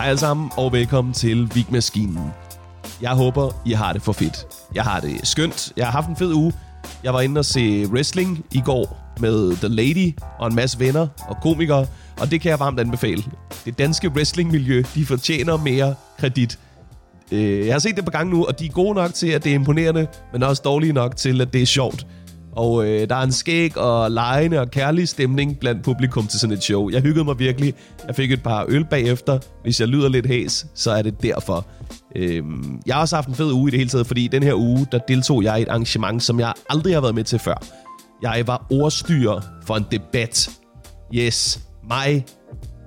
Hej alle sammen, og velkommen til Vigmaskinen. Jeg håber, I har det for fedt. Jeg har det skønt. Jeg har haft en fed uge. Jeg var inde og se wrestling i går med The Lady og en masse venner og komikere, og det kan jeg varmt anbefale. Det danske wrestlingmiljø, de fortjener mere kredit. Øh, jeg har set det på gang nu, og de er gode nok til, at det er imponerende, men også dårlige nok til, at det er sjovt. Og øh, der er en skæg og lejende og kærlig stemning blandt publikum til sådan et show. Jeg hyggede mig virkelig. Jeg fik et par øl bagefter. Hvis jeg lyder lidt hæs, så er det derfor. Øh, jeg har også haft en fed uge i det hele taget, fordi den her uge, der deltog jeg i et arrangement, som jeg aldrig har været med til før. Jeg var ordstyrer for en debat. Yes, mig,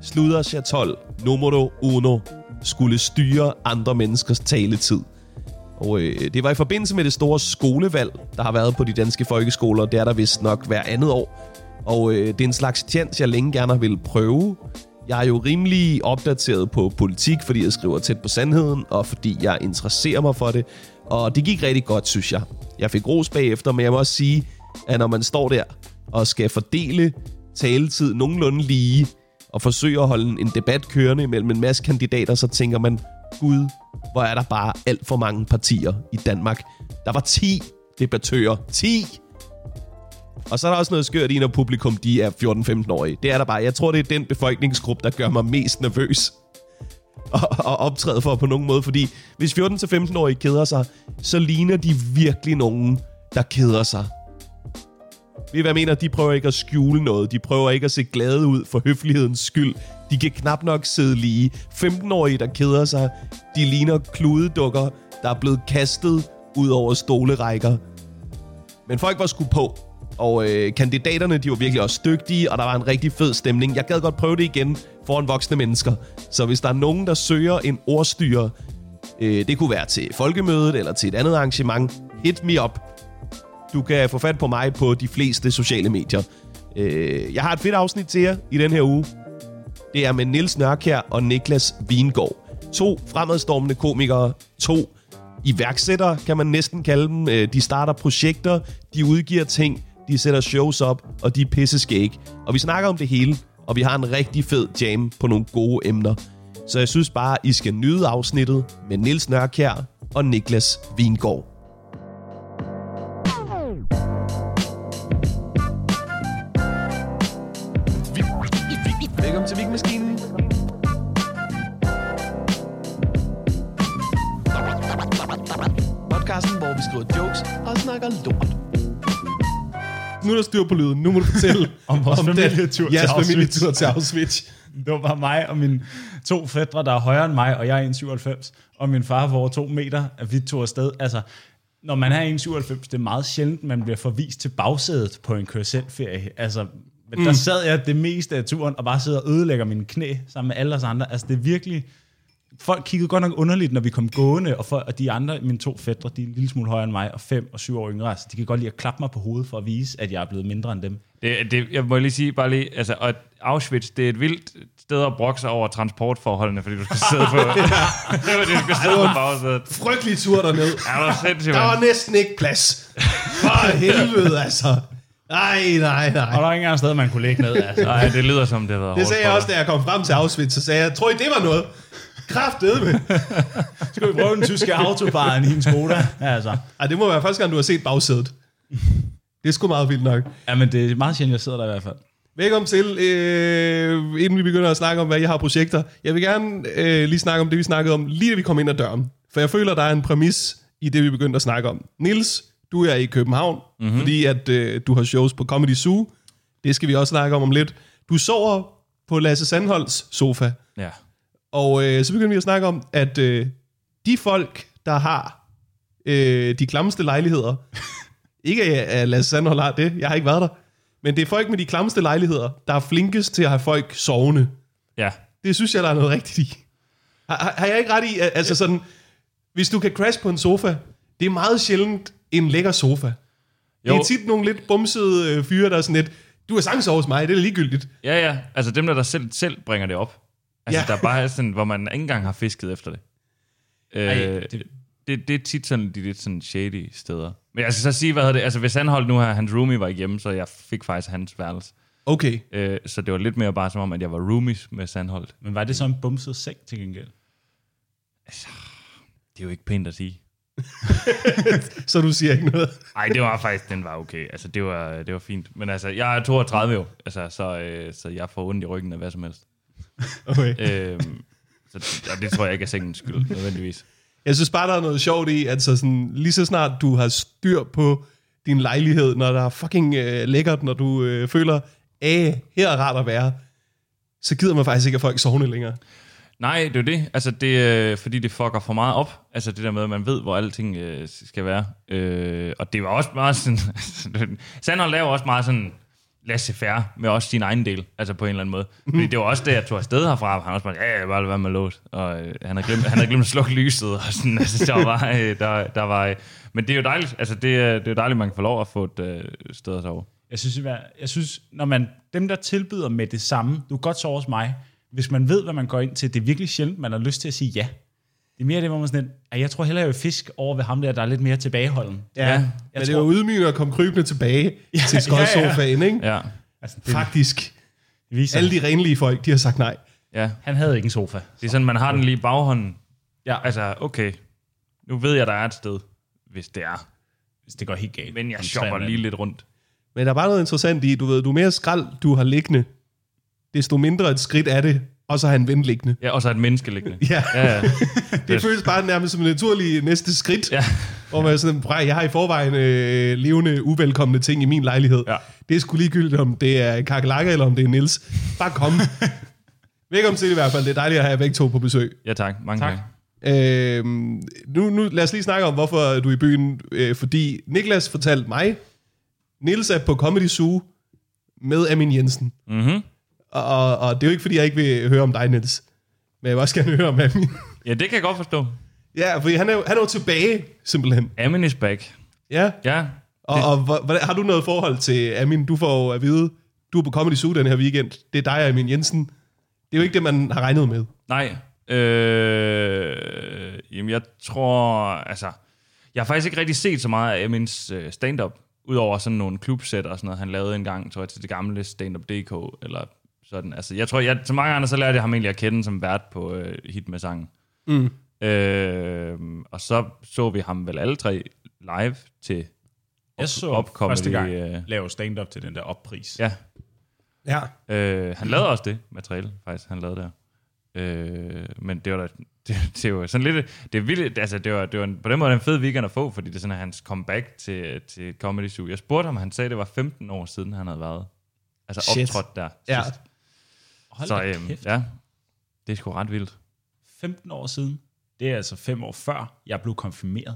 Sluder Chatol, numero uno, skulle styre andre menneskers taletid. Og øh, det var i forbindelse med det store skolevalg, der har været på de danske folkeskoler. Det er der vist nok hver andet år. Og øh, det er en slags chance, jeg længe gerne vil prøve. Jeg er jo rimelig opdateret på politik, fordi jeg skriver tæt på sandheden, og fordi jeg interesserer mig for det. Og det gik rigtig godt, synes jeg. Jeg fik ros bagefter, men jeg må også sige, at når man står der og skal fordele taletid nogenlunde lige, og forsøge at holde en debat kørende mellem en masse kandidater, så tænker man, gud, hvor er der bare alt for mange partier i Danmark. Der var 10 debattører. 10! Og så er der også noget skørt i, når publikum de er 14-15-årige. Det er der bare. Jeg tror, det er den befolkningsgruppe, der gør mig mest nervøs at, at optræde for på nogen måde. Fordi hvis 14-15-årige keder sig, så ligner de virkelig nogen, der keder sig. Ved hvad jeg mener? De prøver ikke at skjule noget. De prøver ikke at se glade ud for høflighedens skyld. De kan knap nok sidde lige. 15-årige, der keder sig, de ligner kludedukker, der er blevet kastet ud over stolerækker. Men folk var sgu på. Og øh, kandidaterne, de var virkelig også dygtige, og der var en rigtig fed stemning. Jeg gad godt prøve det igen foran voksne mennesker. Så hvis der er nogen, der søger en ordstyrer, øh, det kunne være til folkemødet eller til et andet arrangement, hit me up. Du kan få fat på mig på de fleste sociale medier. Øh, jeg har et fedt afsnit til jer i den her uge. Det er med Nils Nørkær og Niklas Vingård. To fremadstormende komikere, to iværksættere, kan man næsten kalde dem. Øh, de starter projekter, de udgiver ting, de sætter shows op, og de er pisseskæg. Og vi snakker om det hele, og vi har en rigtig fed jam på nogle gode emner. Så jeg synes bare, I skal nyde afsnittet med Nils Nørkær og Niklas Vingård. Styr på lyden. Nu må du fortælle Om vores den- familietur til jeres Auschwitz. familietur til Auschwitz. Det var bare mig og mine to fædre, der er højere end mig, og jeg er 1,97, og min far var over to meter, at vi tog afsted. Altså, når man er 1,97, det er meget sjældent, man bliver forvist til bagsædet på en køreselferie. Altså, men mm. der sad jeg det meste af turen, og bare sidder og ødelægger mine knæ sammen med alle os andre. Altså, det er virkelig... Folk kiggede godt nok underligt, når vi kom gående, og, for, og de andre, mine to fædre, de er en lille smule højere end mig, og fem og syv år yngre, altså, de kan godt lide at klappe mig på hovedet for at vise, at jeg er blevet mindre end dem. Det, det, jeg må lige sige, bare lige, altså, og Auschwitz, det er et vildt sted at brokse over transportforholdene, fordi du skal sidde på, du skal sidde på bagsædet. Frygtelig tur derned. Ja, det var sindssygt, Der var næsten ikke plads. For helvede, altså. Nej, nej, Og nej. der var ikke engang sted, man kunne ligge ned. Altså. Nej, det lyder som, det har været Det hårdt sagde jeg også, da jeg kom frem til Auschwitz. Så sagde jeg, tror I, det var noget? Kraftedeme. Skal vi prøve den tyske autobahn i en Skoda? Altså. Ej, det må være første gang, du har set bagsædet. Det er sgu meget vildt nok. Ja, men det er meget sjældent, jeg sidder der i hvert fald. Velkommen til, øh, inden vi begynder at snakke om, hvad jeg har projekter. Jeg vil gerne øh, lige snakke om det, vi snakkede om, lige da vi kom ind ad døren. For jeg føler, der er en præmis i det, vi begyndte at snakke om. Nils, du er i København, mm-hmm. fordi at øh, du har shows på Comedy Zoo. Det skal vi også snakke om om lidt. Du sover på Lasse Sandholds sofa. Ja. Og øh, så begynder vi at snakke om, at øh, de folk, der har øh, de klammeste lejligheder, ikke at Lasse Sandhold har det, jeg har ikke været der, men det er folk med de klammeste lejligheder, der er flinkest til at have folk sovende. Ja. Det synes jeg, der er noget rigtigt i. Har, har- jeg ikke ret i, at- altså sådan, hvis du kan crash på en sofa, det er meget sjældent en lækker sofa. Jo. Det er tit nogle lidt bumsede øh, fyre, der er sådan lidt, du har sagtens over hos mig, det er ligegyldigt. Ja, ja. Altså dem, der, der selv, selv bringer det op. Altså, Ja. der bare er sådan, hvor man ikke engang har fisket efter det. Øh, Ej, det, det, det er tit sådan de lidt sådan shady steder. Men jeg skal så sige, hvad hedder det? Altså, hvis han holdt nu her, hans roomie var ikke hjemme, så jeg fik faktisk hans værelse. Okay. Øh, så det var lidt mere bare som om, at jeg var roomies med Sandholt. Men var det så en bumset seng til gengæld? Det er jo ikke pænt at sige. Så du siger ikke noget? Nej, det var faktisk, den var okay. Altså, det var, det var fint. Men altså, jeg er 32 jo, altså, så, øh, så jeg får ondt i ryggen af hvad som helst. Okay. øhm, så og det tror jeg ikke er sengens skyld, nødvendigvis. Jeg synes bare, der er noget sjovt i, at så sådan, lige så snart du har styr på din lejlighed, når der er fucking øh, lækkert, når du øh, føler, at her er rart at være, så gider man faktisk ikke, at folk sovne længere. Nej, det er det. Altså, det er, fordi det fucker for meget op. Altså, det der med, at man ved, hvor alting øh, skal være. Øh, og det var også meget sådan... Sandholm laver også meget sådan laissez-faire med også sin egen del, altså på en eller anden måde. Fordi det var også det, jeg tog afsted herfra. Han også bare, ja, jeg bare være med lås. Og øh, han havde glemt, han havde glemt at slukke lyset. Og sådan, altså, der var, øh, der, der var, øh, men det er jo dejligt. Altså, det, øh, det er jo dejligt, at man kan få lov at få et øh, sted at sove. Jeg synes, jeg, jeg synes, når man, dem der tilbyder med det samme, du kan godt sove hos mig, hvis man ved, hvad man går ind til, det er virkelig sjældent, man har lyst til at sige ja. Det er mere det, hvor man sådan, lidt, "Ej, jeg tror hellere, jeg vil fisk over ved ham der, der er lidt mere tilbageholden. Ja, jeg men det tror- var ydmygende at komme krybende tilbage ja, til skodsofaen, ikke? Ja, Altså, det, Faktisk. det viser, Alle de renlige folk, de har sagt nej. ja. han havde ikke en sofa. Det er sådan, man har den lige i baghånden. Ja, Altså, okay, nu ved jeg, der er et sted, hvis det er. hvis det går helt galt. Men jeg shopper lige lidt rundt. Men der er bare noget interessant i, du ved, du er mere skrald, du har liggende, desto mindre et skridt er det, og så har han ven liggende. Ja, og så et menneske liggende. Ja, Ja, ja. det føles bare nærmest som en naturlig næste skridt. Ja. Hvor man er sådan, "Brej, jeg har i forvejen øh, levende, uvelkomne ting i min lejlighed. Ja. Det er sgu ligegyldigt, om det er Kakelaka eller om det er Nils. Bare kom. Velkommen til i hvert fald. Det er dejligt at have jer begge to på besøg. ja tak. Mange Tak. tak. Øh, nu, nu lad os lige snakke om, hvorfor du er i byen. Øh, fordi Niklas fortalte mig, Nils er på Comedy Zoo med Amin Jensen. Mm-hmm. Og, og, og det er jo ikke, fordi jeg ikke vil høre om dig, Niels. Men jeg vil også gerne høre om Amin. Ja, det kan jeg godt forstå. ja, fordi han er, jo, han er jo tilbage, simpelthen. Amin is back. Ja, Ja, og, og hvor- hvordan, har du noget forhold til Amin? Du får jo at vide, du er på Comedy Zoo den her weekend. Det er dig og Amin Jensen. Det er jo ikke det, man har regnet med. nej. Øh, jamen, jeg tror, altså... Jeg har faktisk ikke rigtig set så meget af Amins øh, stand-up, udover sådan nogle klubsæt og sådan noget, han lavede engang, tror jeg, til det gamle stand-up DK, eller sådan. Altså, jeg tror, jeg, til mange andre, så lærte jeg ham egentlig at kende som vært på øh, Hit med sangen. Mm. Øh, og så så vi ham vel alle tre live til Jeg så opkommer første gang øh, lave stand-up til den der oppris. Ja, Ja. øh, han lavede også det materiale, faktisk, han lavede der. Øh, men det var da, det, det var sådan lidt, det er vildt, altså det var, det var en, på den måde en fed weekend at få, fordi det er sådan hans comeback til, til Comedy Zoo. Jeg spurgte ham, han sagde, det var 15 år siden, han havde været, altså Shit. optrådt der Ja. sidst. Hold Så øhm, kæft. ja, det er sgu ret vildt. 15 år siden. Det er altså fem år før, jeg blev konfirmeret.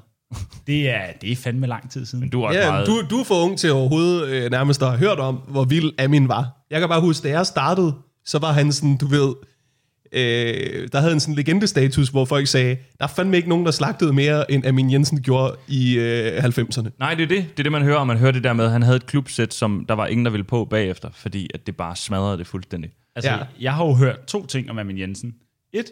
Det er, det er fandme lang tid siden. Men du er Ja, meget... du, du er for ung til overhovedet øh, nærmest at have hørt om, hvor vild Amin var. Jeg kan bare huske, da jeg startede, så var han sådan, du ved, øh, der havde en sådan legendestatus, hvor folk sagde, der er fandme ikke nogen, der slagtede mere, end Amin Jensen gjorde i øh, 90'erne. Nej, det er det. Det er det, man hører, og man hører det der med, at han havde et klubsæt, som der var ingen, der ville på bagefter, fordi at det bare smadrede det fuldstændig. Altså, Ja. jeg har jo hørt to ting om Amin Jensen. Et,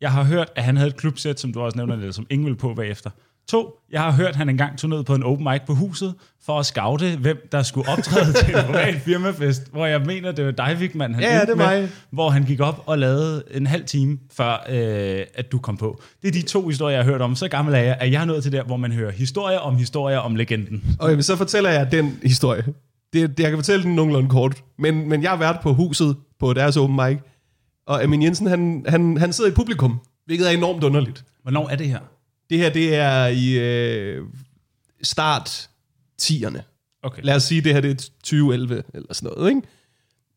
jeg har hørt, at han havde et klubsæt, som du også nævner, lidt, som ingen ville på bagefter. To, jeg har hørt, at han engang tog ned på en open mic på huset, for at scoute, hvem der skulle optræde til en privat firmafest, hvor jeg mener, det var dig, Vigman, han Ja, det er med, mig. hvor han gik op og lavede en halv time, før øh, at du kom på. Det er de to historier, jeg har hørt om. Så gammel er jeg, at jeg er nået til der, hvor man hører historier om historier om legenden. Okay, men så fortæller jeg den historie. Det, det, jeg kan fortælle den nogenlunde kort. Men, men jeg har været på huset på deres open mic, og Amin Jensen, han, han, han sidder i publikum, hvilket er enormt underligt. Hvornår er det her? Det her, det er i øh, start 10'erne. Okay. Lad os sige, det her det er 2011 eller sådan noget, ikke?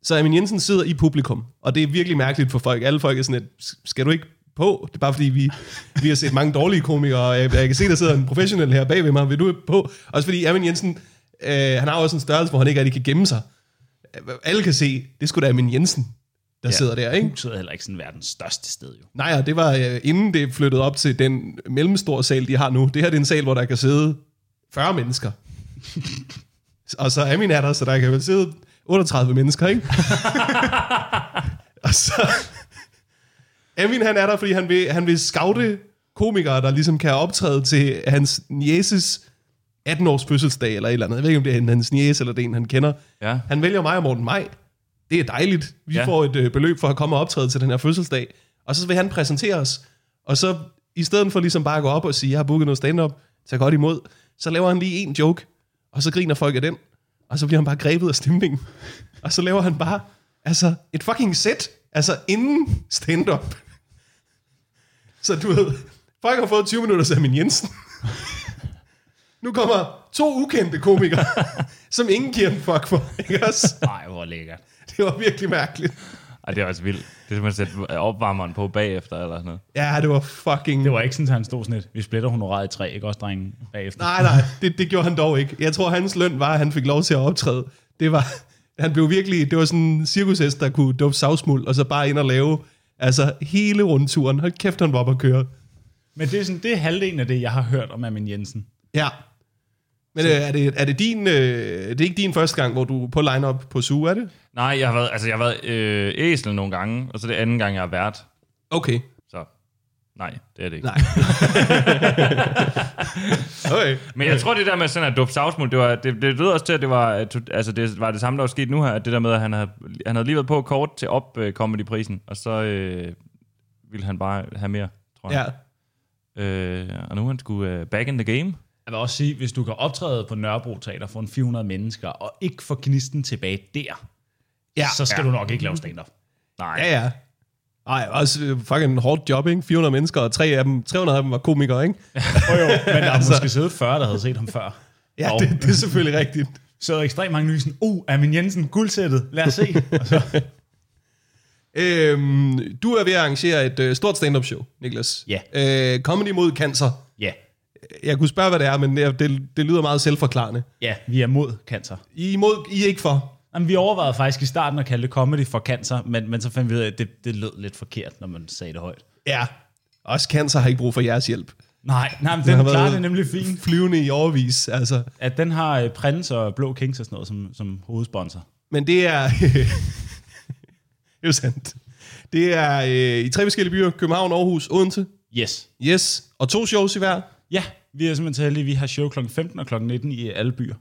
Så Amin Jensen sidder i publikum, og det er virkelig mærkeligt for folk. Alle folk er sådan, at, skal du ikke på? Det er bare fordi, vi, vi har set mange dårlige komikere, og jeg, jeg kan se, der sidder en professionel her bag ved mig. Vil du på? Også fordi Amin Jensen, øh, han har også en størrelse, hvor han ikke rigtig kan gemme sig. Alle kan se, det skulle da Amin Jensen, der ja. sidder der, ikke? Huset er heller ikke sådan verdens største sted, jo. Nej, og det var øh, inden det flyttede op til den mellemstore sal, de har nu. Det her det er en sal, hvor der kan sidde 40 mennesker. og så Amin er der, så der kan vel sidde 38 mennesker, ikke? og så... Amin han er der, fordi han vil, han vil scoute komikere, der ligesom kan optræde til hans nieces 18-års fødselsdag eller et eller andet. Jeg ved ikke, om det er hans niece eller det er en, han kender. Ja. Han vælger mig og Morten Maj det er dejligt. Vi Ja. får et øh, beløb for at komme og optræde til den her fødselsdag. Og så vil han præsentere os. Og så i stedet for ligesom bare at gå op og sige, jeg har booket noget stand-up, tag godt imod, så laver han lige en joke, og så griner folk af den. Og så bliver han bare grebet af stemningen. Og så laver han bare altså, et fucking sæt, altså inden stand-up. Så du ved, folk har fået 20 minutter af min Jensen. Nu kommer to ukendte komikere, som ingen giver en fuck for. Ikke også? Nej, hvor lækkert. Det var virkelig mærkeligt. Ej, det er også vildt. Det er simpelthen at sætte opvarmeren på bagefter, eller sådan noget. Ja, det var fucking... Det var ikke sådan, at han stod sådan et, vi splitter honoraret i tre, ikke også, drengen, bagefter. Nej, nej, det, det gjorde han dog ikke. Jeg tror, hans løn var, at han fik lov til at optræde. Det var... Han blev virkelig... Det var sådan en cirkushest, der kunne dufte savsmuld, og så bare ind og lave altså hele rundturen. Hold kæft, han var oppe at køre. Men det er, sådan, det er halvdelen af det, jeg har hørt om Amin Jensen. Ja. Men øh, er, det, er det din... Øh, det er ikke din første gang, hvor du er på line-up på SUGE, er det? Nej, jeg har været, altså, jeg har været øh, æsel nogle gange, og så det anden gang, jeg har været. Okay. Så nej, det er det ikke. Nej. okay. Men jeg tror, det der med sådan at dufte savsmuld, det, var, det, det lød også til, at det var, altså, det var det samme, der var sket nu her, at det der med, at han havde, han havde lige været på kort til op uh, comedy-prisen, og så øh, ville han bare have mere, tror Ja. jeg. Øh, og nu er han sgu uh, back in the game. Jeg vil også sige, hvis du kan optræde på Nørrebro Teater for en 400 mennesker, og ikke få gnisten tilbage der, Ja. så skal ja. du nok ikke lave stand-up. Nej. Ja, ja. Ej, også øh, fucking hårdt job, ikke? 400 mennesker, og tre af dem, 300 af dem var komikere, ikke? Jo, jo, men der er måske siddet 40, der havde set ham før. Ja, Og det, det er selvfølgelig rigtigt. så er der ekstremt mange nye sådan, uh, Amin Jensen, guldsættet, lad os se. Og så, Øhm, du er ved at arrangere et øh, stort stand-up show, Niklas. Ja. Øh, comedy mod cancer. Jeg kunne spørge, hvad det er, men det, det, lyder meget selvforklarende. ja, vi er mod cancer. I er, imod, I er ikke for. Jamen, vi overvejede faktisk i starten at kalde det comedy for cancer, men, men så fandt vi ud af, at det, det lød lidt forkert, når man sagde det højt. Ja. Også cancer har ikke brug for jeres hjælp. Nej, nej men den været- klarer det nemlig fint. Flyvende i overvis, altså. At den har øh, Prins og Blå Kings og sådan noget som, som hovedsponsor. Men det er... det er jo sandt. Det er øh, i tre forskellige byer. København, Aarhus, Odense. Yes. Yes. Og to shows i hver. Ja, vi er simpelthen så heldige, vi har show kl. 15 og kl. 19 i alle byer.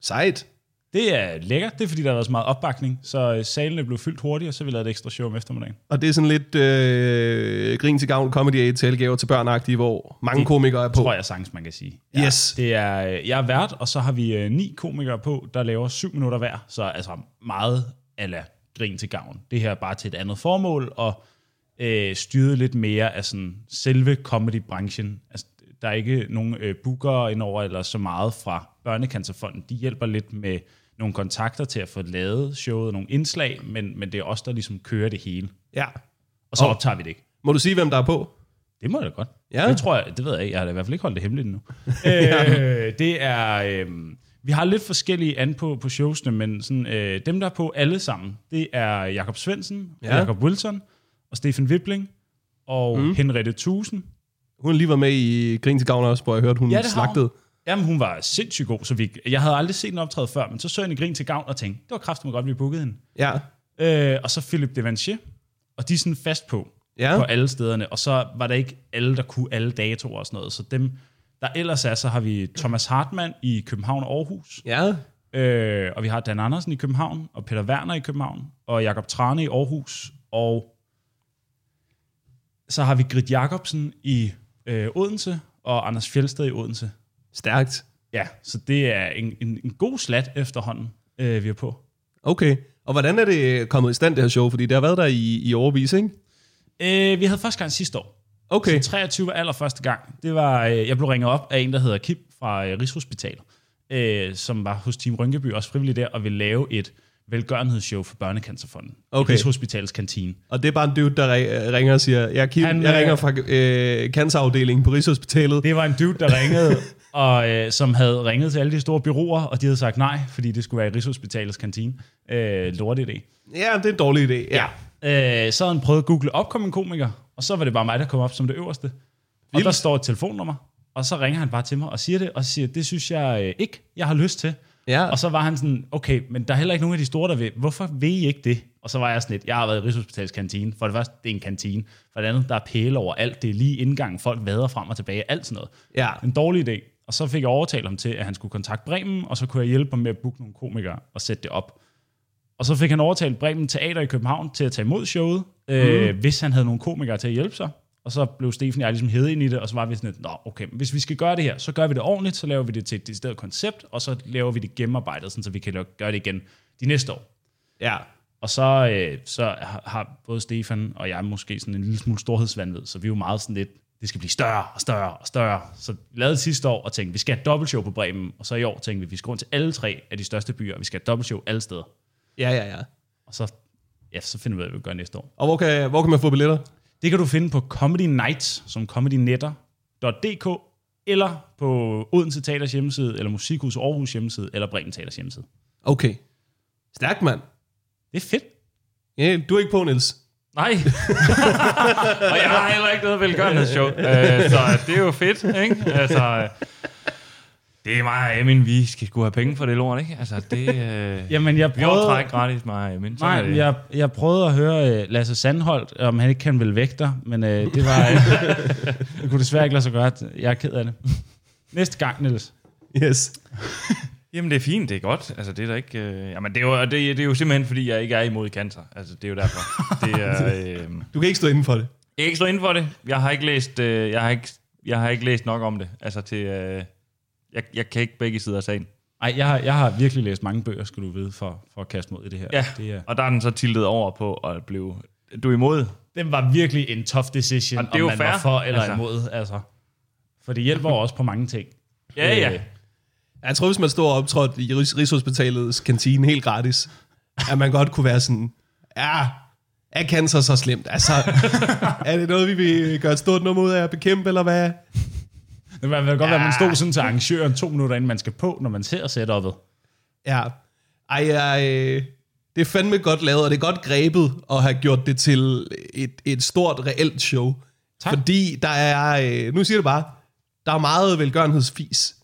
Sejt. Det er lækkert, det er fordi, der har været så meget opbakning, så øh, salene blev fyldt hurtigt, og så vi lavet et ekstra show om eftermiddagen. Og det er sådan lidt øh, grin til gavn, comedy aid til gaver til børn hvor mange komikere er på. Tror jeg sagtens, man kan sige. Yes. Det er, øh, jeg er vært, og så har vi øh, ni komikere på, der laver syv minutter hver, så altså meget ala grin til gavn. Det her er bare til et andet formål, og øh, styret lidt mere af sådan selve comedy-branchen. Altså, der er ikke nogen øh, bookere indover, eller så meget fra Børnecancerfonden. De hjælper lidt med nogle kontakter til at få lavet showet, nogle indslag, men, men det er os, der ligesom kører det hele. Ja. Og så Og- optager vi det ikke. Må du sige, hvem der er på? Det må jeg da godt. Ja. Det tror jeg, det ved jeg. Jeg har da i hvert fald ikke holdt det hemmeligt endnu. øh, det er, øh, vi har lidt forskellige an på, på showsene, men sådan, øh, dem, der er på alle sammen, det er Jakob Svendsen, Ja. ja. Jakob Wilson, og Stefan Wibling, og mm. Henriette Thusen. Hun har lige været med i Grin til gavn også, hvor jeg hørte, hun Ja, slagtede. Jamen, hun var sindssygt god, så vi, jeg havde aldrig set den optræde før, men så så jeg i grin til gavn og tænkte, det var kraftigt godt, vi bookede hende. Ja. Øh, og så Philip Devanchier, og de er sådan fast på, Ja. på alle stederne, og så var der ikke alle, der kunne alle datoer og sådan noget, så dem, der ellers er, så har vi Thomas Hartmann i København og Aarhus, Ja. øh, og vi har Dan Andersen i København, og Peter Werner i København, og Jakob Trane i Aarhus, og så har vi Grit Jacobsen i øh, Odense, og Anders Fjeldsted i Odense. Stærkt. Ja, så det er en, en, en god slat efterhånden, øh, vi er på. Okay. Og hvordan er det kommet i stand, det her show? Fordi det har været der i, i overvis, ikke? Øh, vi havde første gang sidste år. Okay. Så 23 var allerførste gang. Det var, øh, jeg blev ringet op af en, der hedder Kim fra øh, Rigshospitalet, øh, som var hos Team Rynkeby, også frivillig der, og ville lave et velgørenhedsshow for Børnecancerfonden. Okay. Rigshospitalets kantine. Og det er bare en dude, der ri- ringer og siger, jeg, Kim, Han, jeg øh, ringer fra øh, cancerafdelingen på Rigshospitalet. Det var en dude, der ringede, og øh, som havde ringet til alle de store byråer, og de havde sagt nej, fordi det skulle være i Rigshospitalets kantine. Øh, lorte idé. Ja, det er en dårlig idé. Ja. Øh, så havde han prøvet at google opkommende komiker, og så var det bare mig, der kom op som det øverste. Og Vildt. der står et telefonnummer, og så ringer han bare til mig og siger det, og siger, det synes jeg øh, ikke, jeg har lyst til. Ja. Og så var han sådan, okay, men der er heller ikke nogen af de store, der vil. Hvorfor vil I ikke det? Og så var jeg sådan lidt, jeg har været i Rigshospitalets kantine. For det første, det er en kantine. For det andet, der er pæle over alt. Det er lige indgangen, folk vader frem og tilbage, alt sådan noget. Ja. En dårlig idé. Og så fik jeg overtalt ham til, at han skulle kontakte Bremen, og så kunne jeg hjælpe ham med at booke nogle komikere og sætte det op. Og så fik han overtalt Bremen Teater i København til at tage imod showet, mm. øh, hvis han havde nogle komikere til at hjælpe sig. Og så blev Stefan og jeg ligesom hævet ind i det, og så var vi sådan lidt, nå okay, men hvis vi skal gøre det her, så gør vi det ordentligt, så laver vi det til et decideret koncept, og så laver vi det gennemarbejdet, sådan, så vi kan gøre det igen de næste år. Ja. Og så, øh, så har- både Stefan og jeg måske sådan en lille smule storhedsvandvid, så vi er jo meget sådan lidt, det skal blive større og større og større. Så vi lavede sidste år og tænkte, vi skal have et dobbeltshow på Bremen, og så i år tænkte vi, vi skal rundt til alle tre af de største byer, og vi skal have et dobbeltshow alle steder. Ja, ja, ja. Og så, ja, så finder vi ud af, hvad vi gør næste år. Og hvor kan, hvor kan man få billetter? Det kan du finde på Comedy Nights, som comedynetter.dk, eller på Odense Teaters hjemmeside, eller Musikhus Aarhus hjemmeside, eller Bremen Teaters hjemmeside. Okay. Stærkt, mand. Det er fedt. Ja, du er ikke på, Niels. Nej. og jeg har heller ikke noget velgørenhedsshow. Øh, så det er jo fedt, ikke? Altså, det er mig og Emin, vi skal sgu have penge for det lort, ikke? Altså, det... Øh, Jamen, jeg vi prøvede... overtrækker gratis, mig og Emin. Nej, det. jeg, jeg prøvede at høre uh, Lasse Sandholdt, om han ikke kan vel vægte dig, men uh, det var... Uh, det kunne desværre ikke lade sig gøre. Jeg er ked af det. Næste gang, Niels. Yes. Jamen, det er fint, det er godt. Altså, det er da ikke... Øh, jamen, det er, jo, det, det er jo simpelthen, fordi jeg ikke er imod cancer. Altså, det er jo derfor. Det er... Øh, Du kan ikke stå inden for det. jeg er ikke stå inden for det. Jeg har ikke læst, øh, jeg har ikke, jeg har ikke læst nok om det. Altså, til... Øh, jeg, jeg kan ikke begge sider af sagen. Ej, jeg har, jeg har virkelig læst mange bøger, skal du vide, for, for at kaste mod i det her. Ja, Det er, og der er den så tiltet over på at blive... Du er imod? den var virkelig en tough decision, Og det er jo om man var fair. for eller Altså. imod. Altså. For det hjælper også på mange ting. Ja, ja. Øh, Jeg tror, hvis man stod og optrådte i Rigs- Rigshospitalets kantine helt gratis, at man godt kunne være sådan, ja, er cancer så slemt? Altså, er det noget, vi vil gøre et stort nummer ud af at bekæmpe, eller hvad? Det var godt være, at man stod sådan til arrangøren to minutter, inden man skal på, når man ser setup'et. Ja. Ej, jeg, øh, det er fandme godt lavet, og det er godt grebet at have gjort det til et, et stort, reelt show. Tak. Fordi der er, øh, nu siger det bare, der er meget velgørenhedsfis.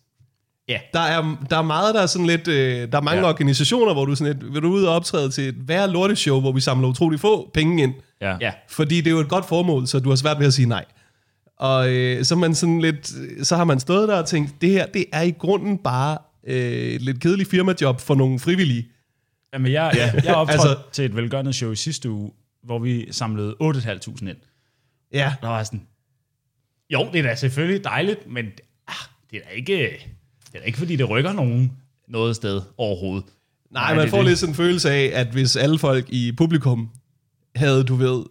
Ja. Der er, der er meget, der er sådan lidt, øh, der er mange Ja. ja. organisationer, hvor du sådan lidt, vil du ud og optræde til et værre lorteshow, hvor vi samler utrolig få penge ind. Ja. Ja. Fordi det er jo et godt formål, så du har svært ved at sige nej. Og øh, så, man sådan lidt, så har man stået der og tænkt, det her, det er i grunden bare øh, et lidt kedeligt firmajob for nogle frivillige. Jamen, jeg, ja. jeg optrådte Altså- til et velgørenhedsshow i sidste uge, hvor vi samlede 8.500 ind. Ja, Der var sådan, jo, det er da selvfølgelig dejligt, men ah, det er da ikke, det er da ikke fordi det rykker nogen noget sted overhovedet. Nej, Nej, man får det. lidt sådan en følelse af, at hvis alle folk i publikum havde, du ved,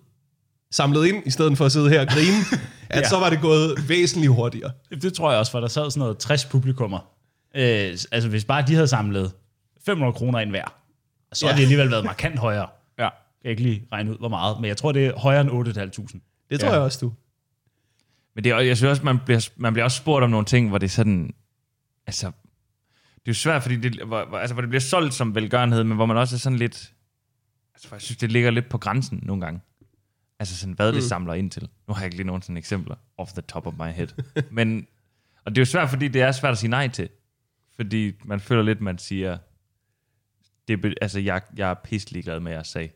samlet ind, i stedet for at sidde her og grine, at Ja. så var det gået væsentligt hurtigere. Det tror jeg også, for der sad sådan noget 60 publikummer. Øh, altså, hvis bare de havde samlet 500 kroner ind hver, så ja. Har det alligevel været markant højere. ja. Jeg kan ikke lige regne ud, hvor meget, men jeg tror, det er højere end 8.500. Det tror Ja. jeg også, du. Men det er, jeg synes også, man bliver, man bliver også spurgt om nogle ting, hvor det er sådan... Altså, det er jo svært, fordi det, hvor, hvor- altså, hvor det bliver solgt som velgørenhed, men hvor man også er sådan lidt... Altså, jeg synes, det ligger lidt på grænsen nogle gange. Altså sådan, hvad mm. det samler ind til. Nu har jeg ikke lige nogen sådan eksempler off the top of my head. men, og det er jo svært, fordi det er svært at sige nej til. Fordi man føler lidt, man siger... Det, er be- altså, jeg, jeg er pisselig glad med jeres sag.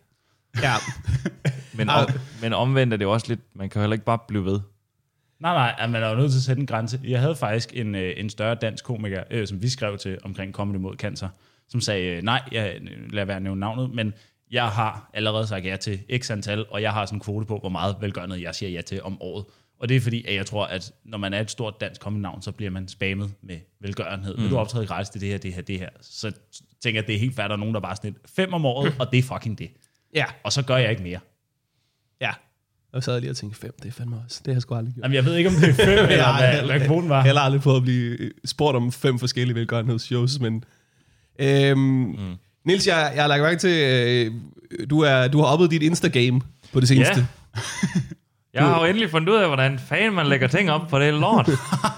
Ja. Men, om, men omvendt er det jo også lidt... Man kan jo heller ikke bare blive ved. Nej, nej, man er jo nødt til at sætte en grænse. Jeg havde faktisk en, øh, en større dansk komiker, øh, som vi skrev til omkring Comedy mod cancer, som sagde, øh, nej, jeg lader være nævne navnet, men jeg har allerede sagt ja til x antal, og jeg har sådan en kvote på, hvor meget velgørenhed jeg siger ja til om året. Og det er fordi, at jeg tror, at når man er et stort dansk comedy-navn, så bliver man spammet med velgørenhed. Mm. Vil du optræde gratis til det her, det her, det her? Så tænker jeg, at det er helt fair, at der er nogen, der bare sådan lidt fem om året, og det er fucking det. Ja. Og så gør jeg ikke mere. Ja. Og så jeg lige og tænkt, fem, det er fandme også. Det har jeg sgu aldrig gjort. Jamen, jeg ved ikke, om det er fem, eller hvad, hvad kvoten var. Jeg har aldrig prøvet at blive spurgt om fem forskellige velgørenhedsshows, men... Øhm, mm. Nils, jeg, jeg har lagt mærke til, øh, du, er, du har oppet dit Insta-game på det seneste. Ja. Jeg har jo endelig fundet ud af, hvordan fanden man lægger ting op på det lort.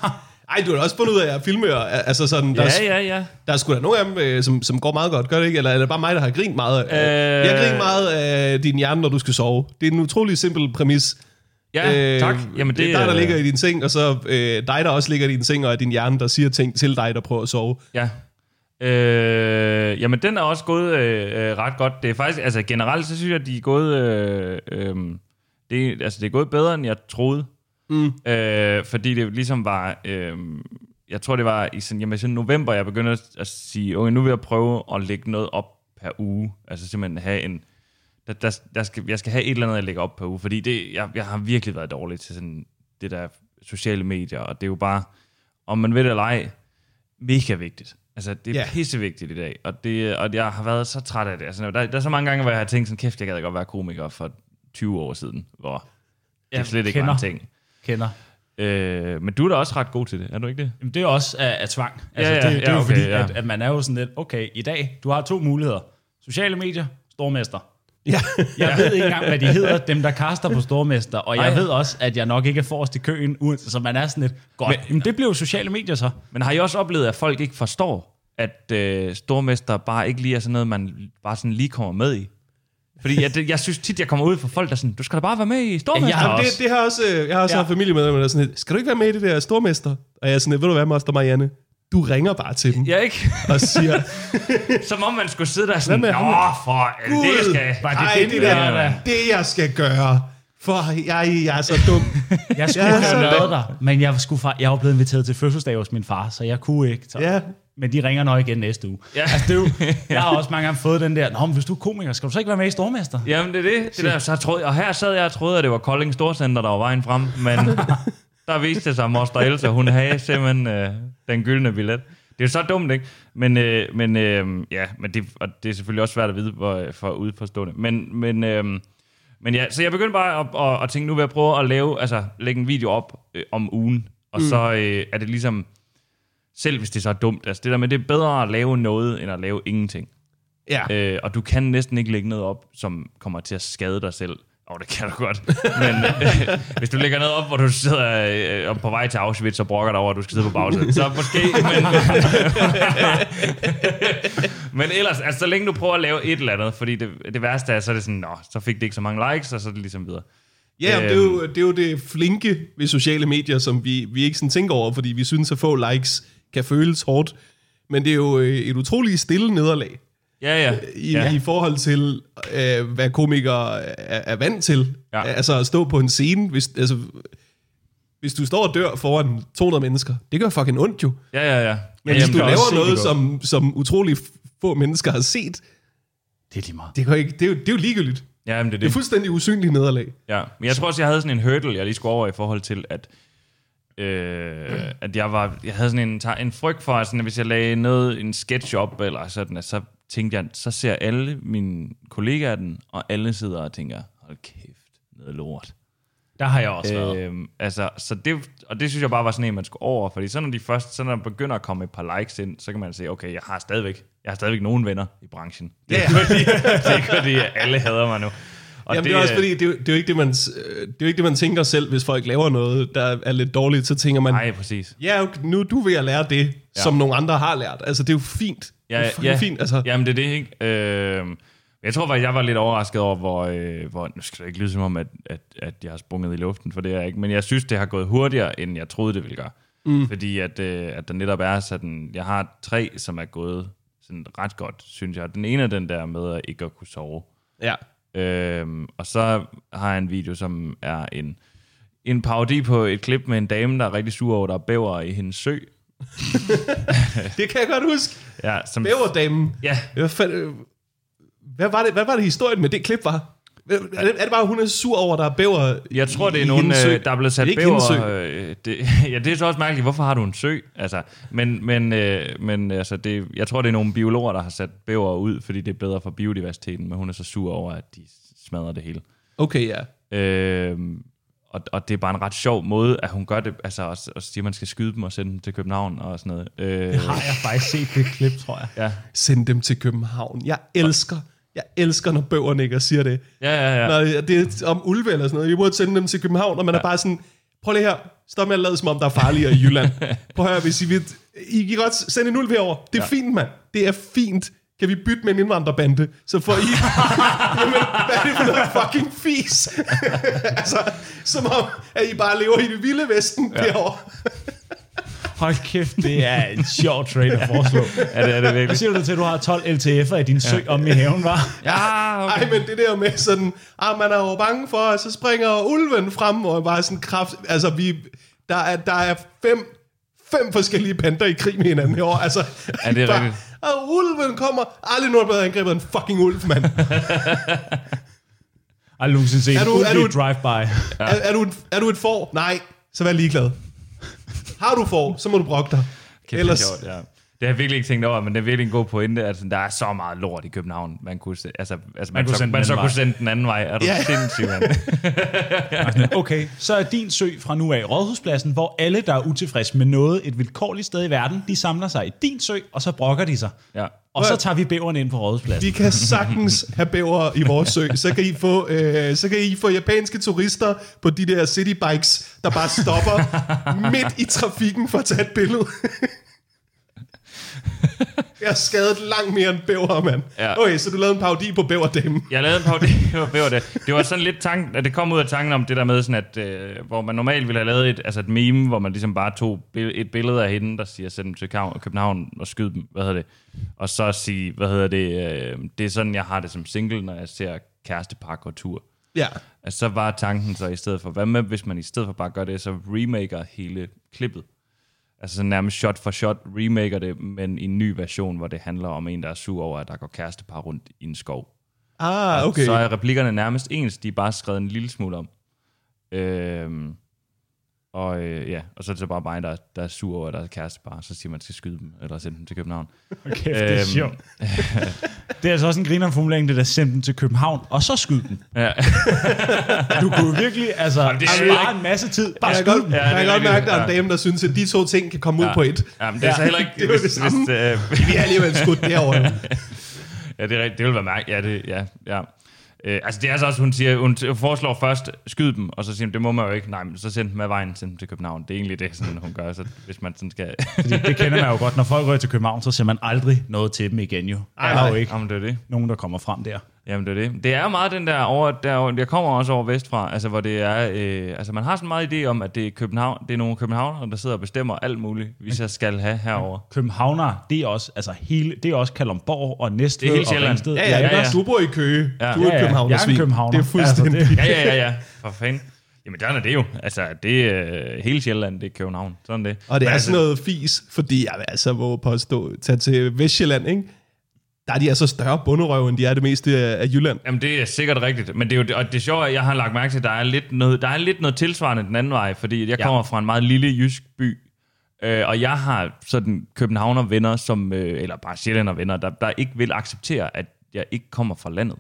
Ej, du har også fundet ud af at filme, og, altså sådan, der, ja, ja, ja. der er sgu da nogle af dem, øh, som, som går meget godt, gør det ikke? Eller er det bare mig, der har grint meget? Øh... Jeg grint meget af din hjerne, når du skal sove. Det er en utrolig simpel præmis. Ja, tak. Jamen, det, det, er dig, der øh, ligger i din seng, og så øh, dig, der også ligger i din seng, og er din hjerne, der siger ting til dig, der prøver at sove. Ja. Øh, jamen, den er også gået øh, øh, ret godt. Det er faktisk, altså generelt, så synes jeg, at de er gået, øh, øh, det, altså, det er gået bedre, end jeg troede. Mm. Øh, fordi det ligesom var, øh, jeg tror, det var i sådan, jamen, sådan november, jeg begyndte at, at sige, okay, nu vil jeg prøve at lægge noget op per uge. Altså simpelthen have en... Der, der, der skal, jeg skal have et eller andet, jeg lægger op per uge, fordi det, jeg, jeg har virkelig været dårlig til sådan det der sociale medier, og det er jo bare, om man ved det eller ej, mega vigtigt. Altså, det er yeah. pissevigtigt i dag, og, det, og jeg har været så træt af det. Altså, der, der er så mange gange, hvor jeg har tænkt sådan, kæft, jeg gad godt være komiker for 20 år siden, hvor det Jeg slet ikke kender. var en ting. Kender. Øh, men du er da også ret god til det, er du ikke det? Jamen, det er også af, af tvang. Altså, Ja, ja, det, det er ja, jo okay, fordi, ja. at, at man er jo sådan lidt, okay, i dag, du har to muligheder. Sociale medier, stormester. Ja. Jeg ved ikke engang, hvad de hedder, dem der kaster på stormester, og jeg Ej. ved også, at jeg nok ikke er forrest i køen, uanset- så man er sådan lidt, godt, men, Jamen, det bliver jo sociale medier så. Men har I også oplevet, at folk ikke forstår, at øh, stormester bare ikke lige er sådan noget, man bare sådan lige kommer med i? Fordi jeg, det, jeg synes tit, jeg kommer ud for folk, der er sådan, du skal da bare være med i stormester. Ja, jeg har Jamen, også- det, det har også, øh, jeg har også Ja. haft familiemedlemmer, der er sådan lidt, skal du ikke være med i det der stormester? Og jeg er sådan lidt, ved du hvad, Moster Marianne? Du ringer bare til dem Ja, ikke? og siger, Som om man skulle sidde der sådan, Nå, for er det, det, jeg skal... Var det Ej, den det, der, der, det jeg skal gøre, for jeg, jeg er så dum. Jeg skulle ja, have været der, men jeg, skulle jeg var blevet inviteret til fødselsdag hos min far, så jeg kunne ikke. Så. Ja. Men de ringer nok igen næste uge. Ja. Altså, det er jo, jeg har også mange gange fået den der, Nå, men hvis du er komiker, skal du så ikke være med i Stormester? Jamen, det er det. det der, så troede, og her sad jeg og troede, at det var Kolding Storcenter, der var vejen frem, men der viste det sig, at Moster Elsa, hun havde simpelthen øh, den gyldne billet. Det er jo så dumt, ikke? Men, øh, men øh, ja, men det, og det er selvfølgelig også svært at vide hvor, for udforstående. Men, men, øh, men ja, så jeg begyndte bare at, at, at tænke, nu vil jeg prøve at lave, altså lægge en video op øh, om ugen, og mm. så øh, er det ligesom, selv hvis det så er dumt, altså det der med, det er bedre at lave noget, end at lave ingenting. Ja. Øh, og du kan næsten ikke lægge noget op, som kommer til at skade dig selv. Åh, oh, det kan du godt. Men øh, hvis du lægger noget op, hvor du sidder øh, på vej til Auschwitz og brokker dig over, at du skal sidde på bagsædet, så måske... Men, men ellers, altså så længe du prøver at lave et eller andet, fordi det, det værste er, så er det sådan, nå, så fik det ikke så mange likes, og så er det ligesom videre. Ja, men det, er jo, det er jo det flinke ved sociale medier, som vi, vi ikke sådan tænker over, fordi vi synes, at få likes kan føles hårdt. Men det er jo øh, et utroligt stille nederlag Ja, ja. i, ja. i forhold til, øh, hvad komikere er, er vant til. Ja. Altså at stå på en scene, hvis, altså, hvis du står og dør foran 200 mennesker, det gør fucking ondt jo. Ja, ja, ja. Men ja, hvis du laver noget, som, som utrolig få mennesker har set, Det er lige meget. det, kan ikke, det, er, jo, det er jo ligegyldigt. Ja, men det er Det er det. fuldstændig usynligt nederlag. Ja, men jeg tror også, jeg havde sådan en hurdle, jeg lige skulle over i forhold til, at, øh, at jeg var, jeg havde sådan en, en frygt for, at sådan, at hvis jeg lagde noget, en sketch op, eller sådan, at så tænkte jeg, så ser alle mine kollegaer den, og alle sidder og tænker, hold kæft, noget lort. Der har jeg også været. Øhm, altså, så det, og det synes jeg bare var sådan en, man skulle over, fordi så når de først, så når der begynder at komme et par likes ind, så kan man se, okay, jeg har stadigvæk, jeg har stadigvæk nogen venner i branchen. Det er, Ja, fordi, det er fordi, alle hader mig nu. Og Jamen, det, det er også fordi, det er, jo- det er jo ikke det, man, øh, det er jo ikke det, man tænker selv, hvis folk laver noget, der er lidt dårligt, så tænker man, Nej, præcis. ja, okay, nu du ved at lære det, ja. som nogle andre har lært. Altså, det er jo fint. Ja, det er ja, fint, altså. Jamen, det er det, ikke? Øh, jeg tror faktisk, jeg var lidt overrasket over, hvor, øh, hvor nu skal det ikke lyde som om, at, at, at jeg har sprunget i luften, for det er jeg ikke, men jeg synes, det har gået hurtigere, end jeg troede, det ville gøre. Mm. Fordi at, øh, at der netop er sådan, jeg har tre, som er gået sådan ret godt, synes jeg. Den ene er den der med at ikke at kunne sove. Ja. Øhm, og så har jeg en video, som er en, en parodi på et klip med en dame, der er rigtig sur over, der er bæver i hendes sø. Det kan jeg godt huske. Ja, som, Bæverdamen. Ja, Hvad, hvad, var det, hvad var det historien med det klip var? Er det, er det bare, at hun er sur over, at der er bæver Jeg tror, det er nogen, øh, der er blevet sat Det er bæver. Øh, det, ja, det er så også mærkeligt. Hvorfor har du en sø? Altså, men men, øh, men altså, det, jeg tror, det er nogle biologer, der har sat bæver ud, fordi det er bedre for biodiversiteten, men hun er så sur over, at de smadrer det hele. Okay, ja. Øh, og, og det er bare en ret sjov måde, at hun gør det, altså og siger, at man skal skyde dem og sende dem til København og sådan noget. Øh, Har jeg faktisk set det klip, tror jeg. ja. Send dem til København. Jeg elsker, jeg elsker, når bæverne ikke siger det. Ja, ja, ja. Når det er om ulve eller sådan noget. Jeg burde sende dem til København, og man ja. er bare sådan, prøv lige her, stop med at lade som om, der er farligere i Jylland. prøv at høre, hvis I vil, I kan godt sende en ulv herover. Det er ja. fint, mand. Det er fint. Kan vi bytte med en indvandrerbande, så får I... Jamen, hvad er det for noget fucking fis? altså, som om, at I bare lever i det vilde vesten ja. derovre. Hold kæft, det er en sjov trade at foreslå. Ja, det er det Hvad virkelig. siger du til, at du har 12 LTF'er i din sø om i haven, var? Ja, okay. Ej, men det der med sådan, ah, man er jo bange for, at så springer ulven frem, og bare sådan kraft, altså vi, der er, der er fem, fem forskellige panter i krig med hinanden i år. Altså, Ja, det er bare, rigtigt. Og ulven kommer. Aldrig nogen er blevet angrebet af en fucking ulv, mand. Aldrig nogensinde set Er du- er du- drive-by. Ja. Er, er, du et, er du et får? Nej, så vær ligeglad. Har du får, så må du brokke dig. Kæft, Ellers... er sjovt, ja. Det har jeg virkelig ikke tænkt over, men det er virkelig en god pointe. Altså, der er så meget lort i København, man kunne, se, altså, altså, man, kunne så, sende man den så anden kunne vej. sende den anden vej. Er du Ja. yeah. sindssyg, mand? Okay, så er din sø fra nu af Rådhuspladsen, hvor alle, der er utilfredse med noget, et vilkårligt sted i verden, de samler sig i din sø, og så brokker de sig. Ja. Og så tager vi bæveren ind på Rådhuspladsen. Vi kan sagtens have bæver i vores sø. Så kan, I få, øh, så kan I få japanske turister på de der citybikes, der bare stopper midt i trafikken for at tage et billede. Jeg har skadet langt mere end bæver, mand. Ja. Okay, så du lavede en parodi på bæverdamen. Jeg lavede en parodi på Bæver det. Var sådan lidt tanken, at det kom ud af tanken om det der med, sådan at, øh, hvor man normalt ville have lavet et, altså et meme, hvor man ligesom bare tog et billede af hende, der siger, send dem til København- København og skyd dem, hvad hedder det, og så sige, hvad hedder det, øh, det er sådan, jeg har det som single, når jeg ser kærestepar gå tur. Ja. Altså, så var tanken så i stedet for, hvad med, hvis man i stedet for bare gør det, så remaker hele klippet. Altså sådan nærmest shot for shot remaker det, men i en ny version, hvor det handler om en, der er sur over, at der går kærestepar rundt i en skov. Ah, okay. Så er replikkerne nærmest ens, de er bare skrevet en lille smule om. Øhm, og øh, ja, og så er det så bare mig, der, der er sur over, at der er kærestepar, så siger man, at man skal skyde dem, eller sende dem til København. Kæft, det er Øhm. sjovt. det er altså også en griner formulering, det der send dem til København, og så skyd dem. Ja. Du kunne virkelig altså, det er det heller spare en masse tid. Bare jeg skyd kan godt, dem. ja, Ja, jeg det kan er godt mærke, at der er en dame, der synes, at de to ting kan komme ud på et. ja, men det er så heller ikke... det er jo det hvis, samme. hvis, øh, Vi er alligevel skudt derovre. Ja, det, er rigtigt. det vil være mærkeligt. Ja, det, ja, ja. Øh, altså det er så også, hun siger, hun foreslår først, skyd dem, og så siger hun, det må man jo ikke. Nej, men så send dem af vejen, send dem til København. Det er egentlig det, sådan, hun gør, så hvis man sådan skal... Fordi det kender man jo godt. Når folk rører til København, så ser man aldrig noget til dem igen jo. Der er jo ikke Jamen, det er det. nogen, der kommer frem der. Jamen, det er det. Det er meget den der over, der, jeg kommer også over vestfra, altså hvor det er, øh, altså man har sådan meget idé om, at det er København, det er nogle københavnere, der sidder og bestemmer alt muligt, vi så skal have herover. Københavner, det er også, altså hele, det er også Kalundborg og Næstved Det er hele og Sjælland. Ringsted. Ja, ja, Ja, ja, ja. Du bor i Køge. Ja. Du er Ja, ja. København Jeg er en københavner. Det er fuldstændig. Altså, det- Ja, ja, ja, ja. For fanden. Jamen, der er det jo. Altså, det er hele Sjælland, det er København. Sådan det. Og det Men er altså, sådan noget fis, fordi jeg vil altså våge påstå, tage til Vestjylland, ikke? Der er de altså større bunderøv, end de er det meste af Jylland. Jamen, det er sikkert rigtigt. Men det er jo, og det sjove er, at jeg har lagt mærke til, at der er lidt noget, der er lidt noget tilsvarende den anden vej, fordi jeg Ja. kommer fra en meget lille jysk by, øh, og jeg har sådan københavner venner, som, øh, eller bare sjællander venner, der, der ikke vil acceptere, at jeg ikke kommer fra landet.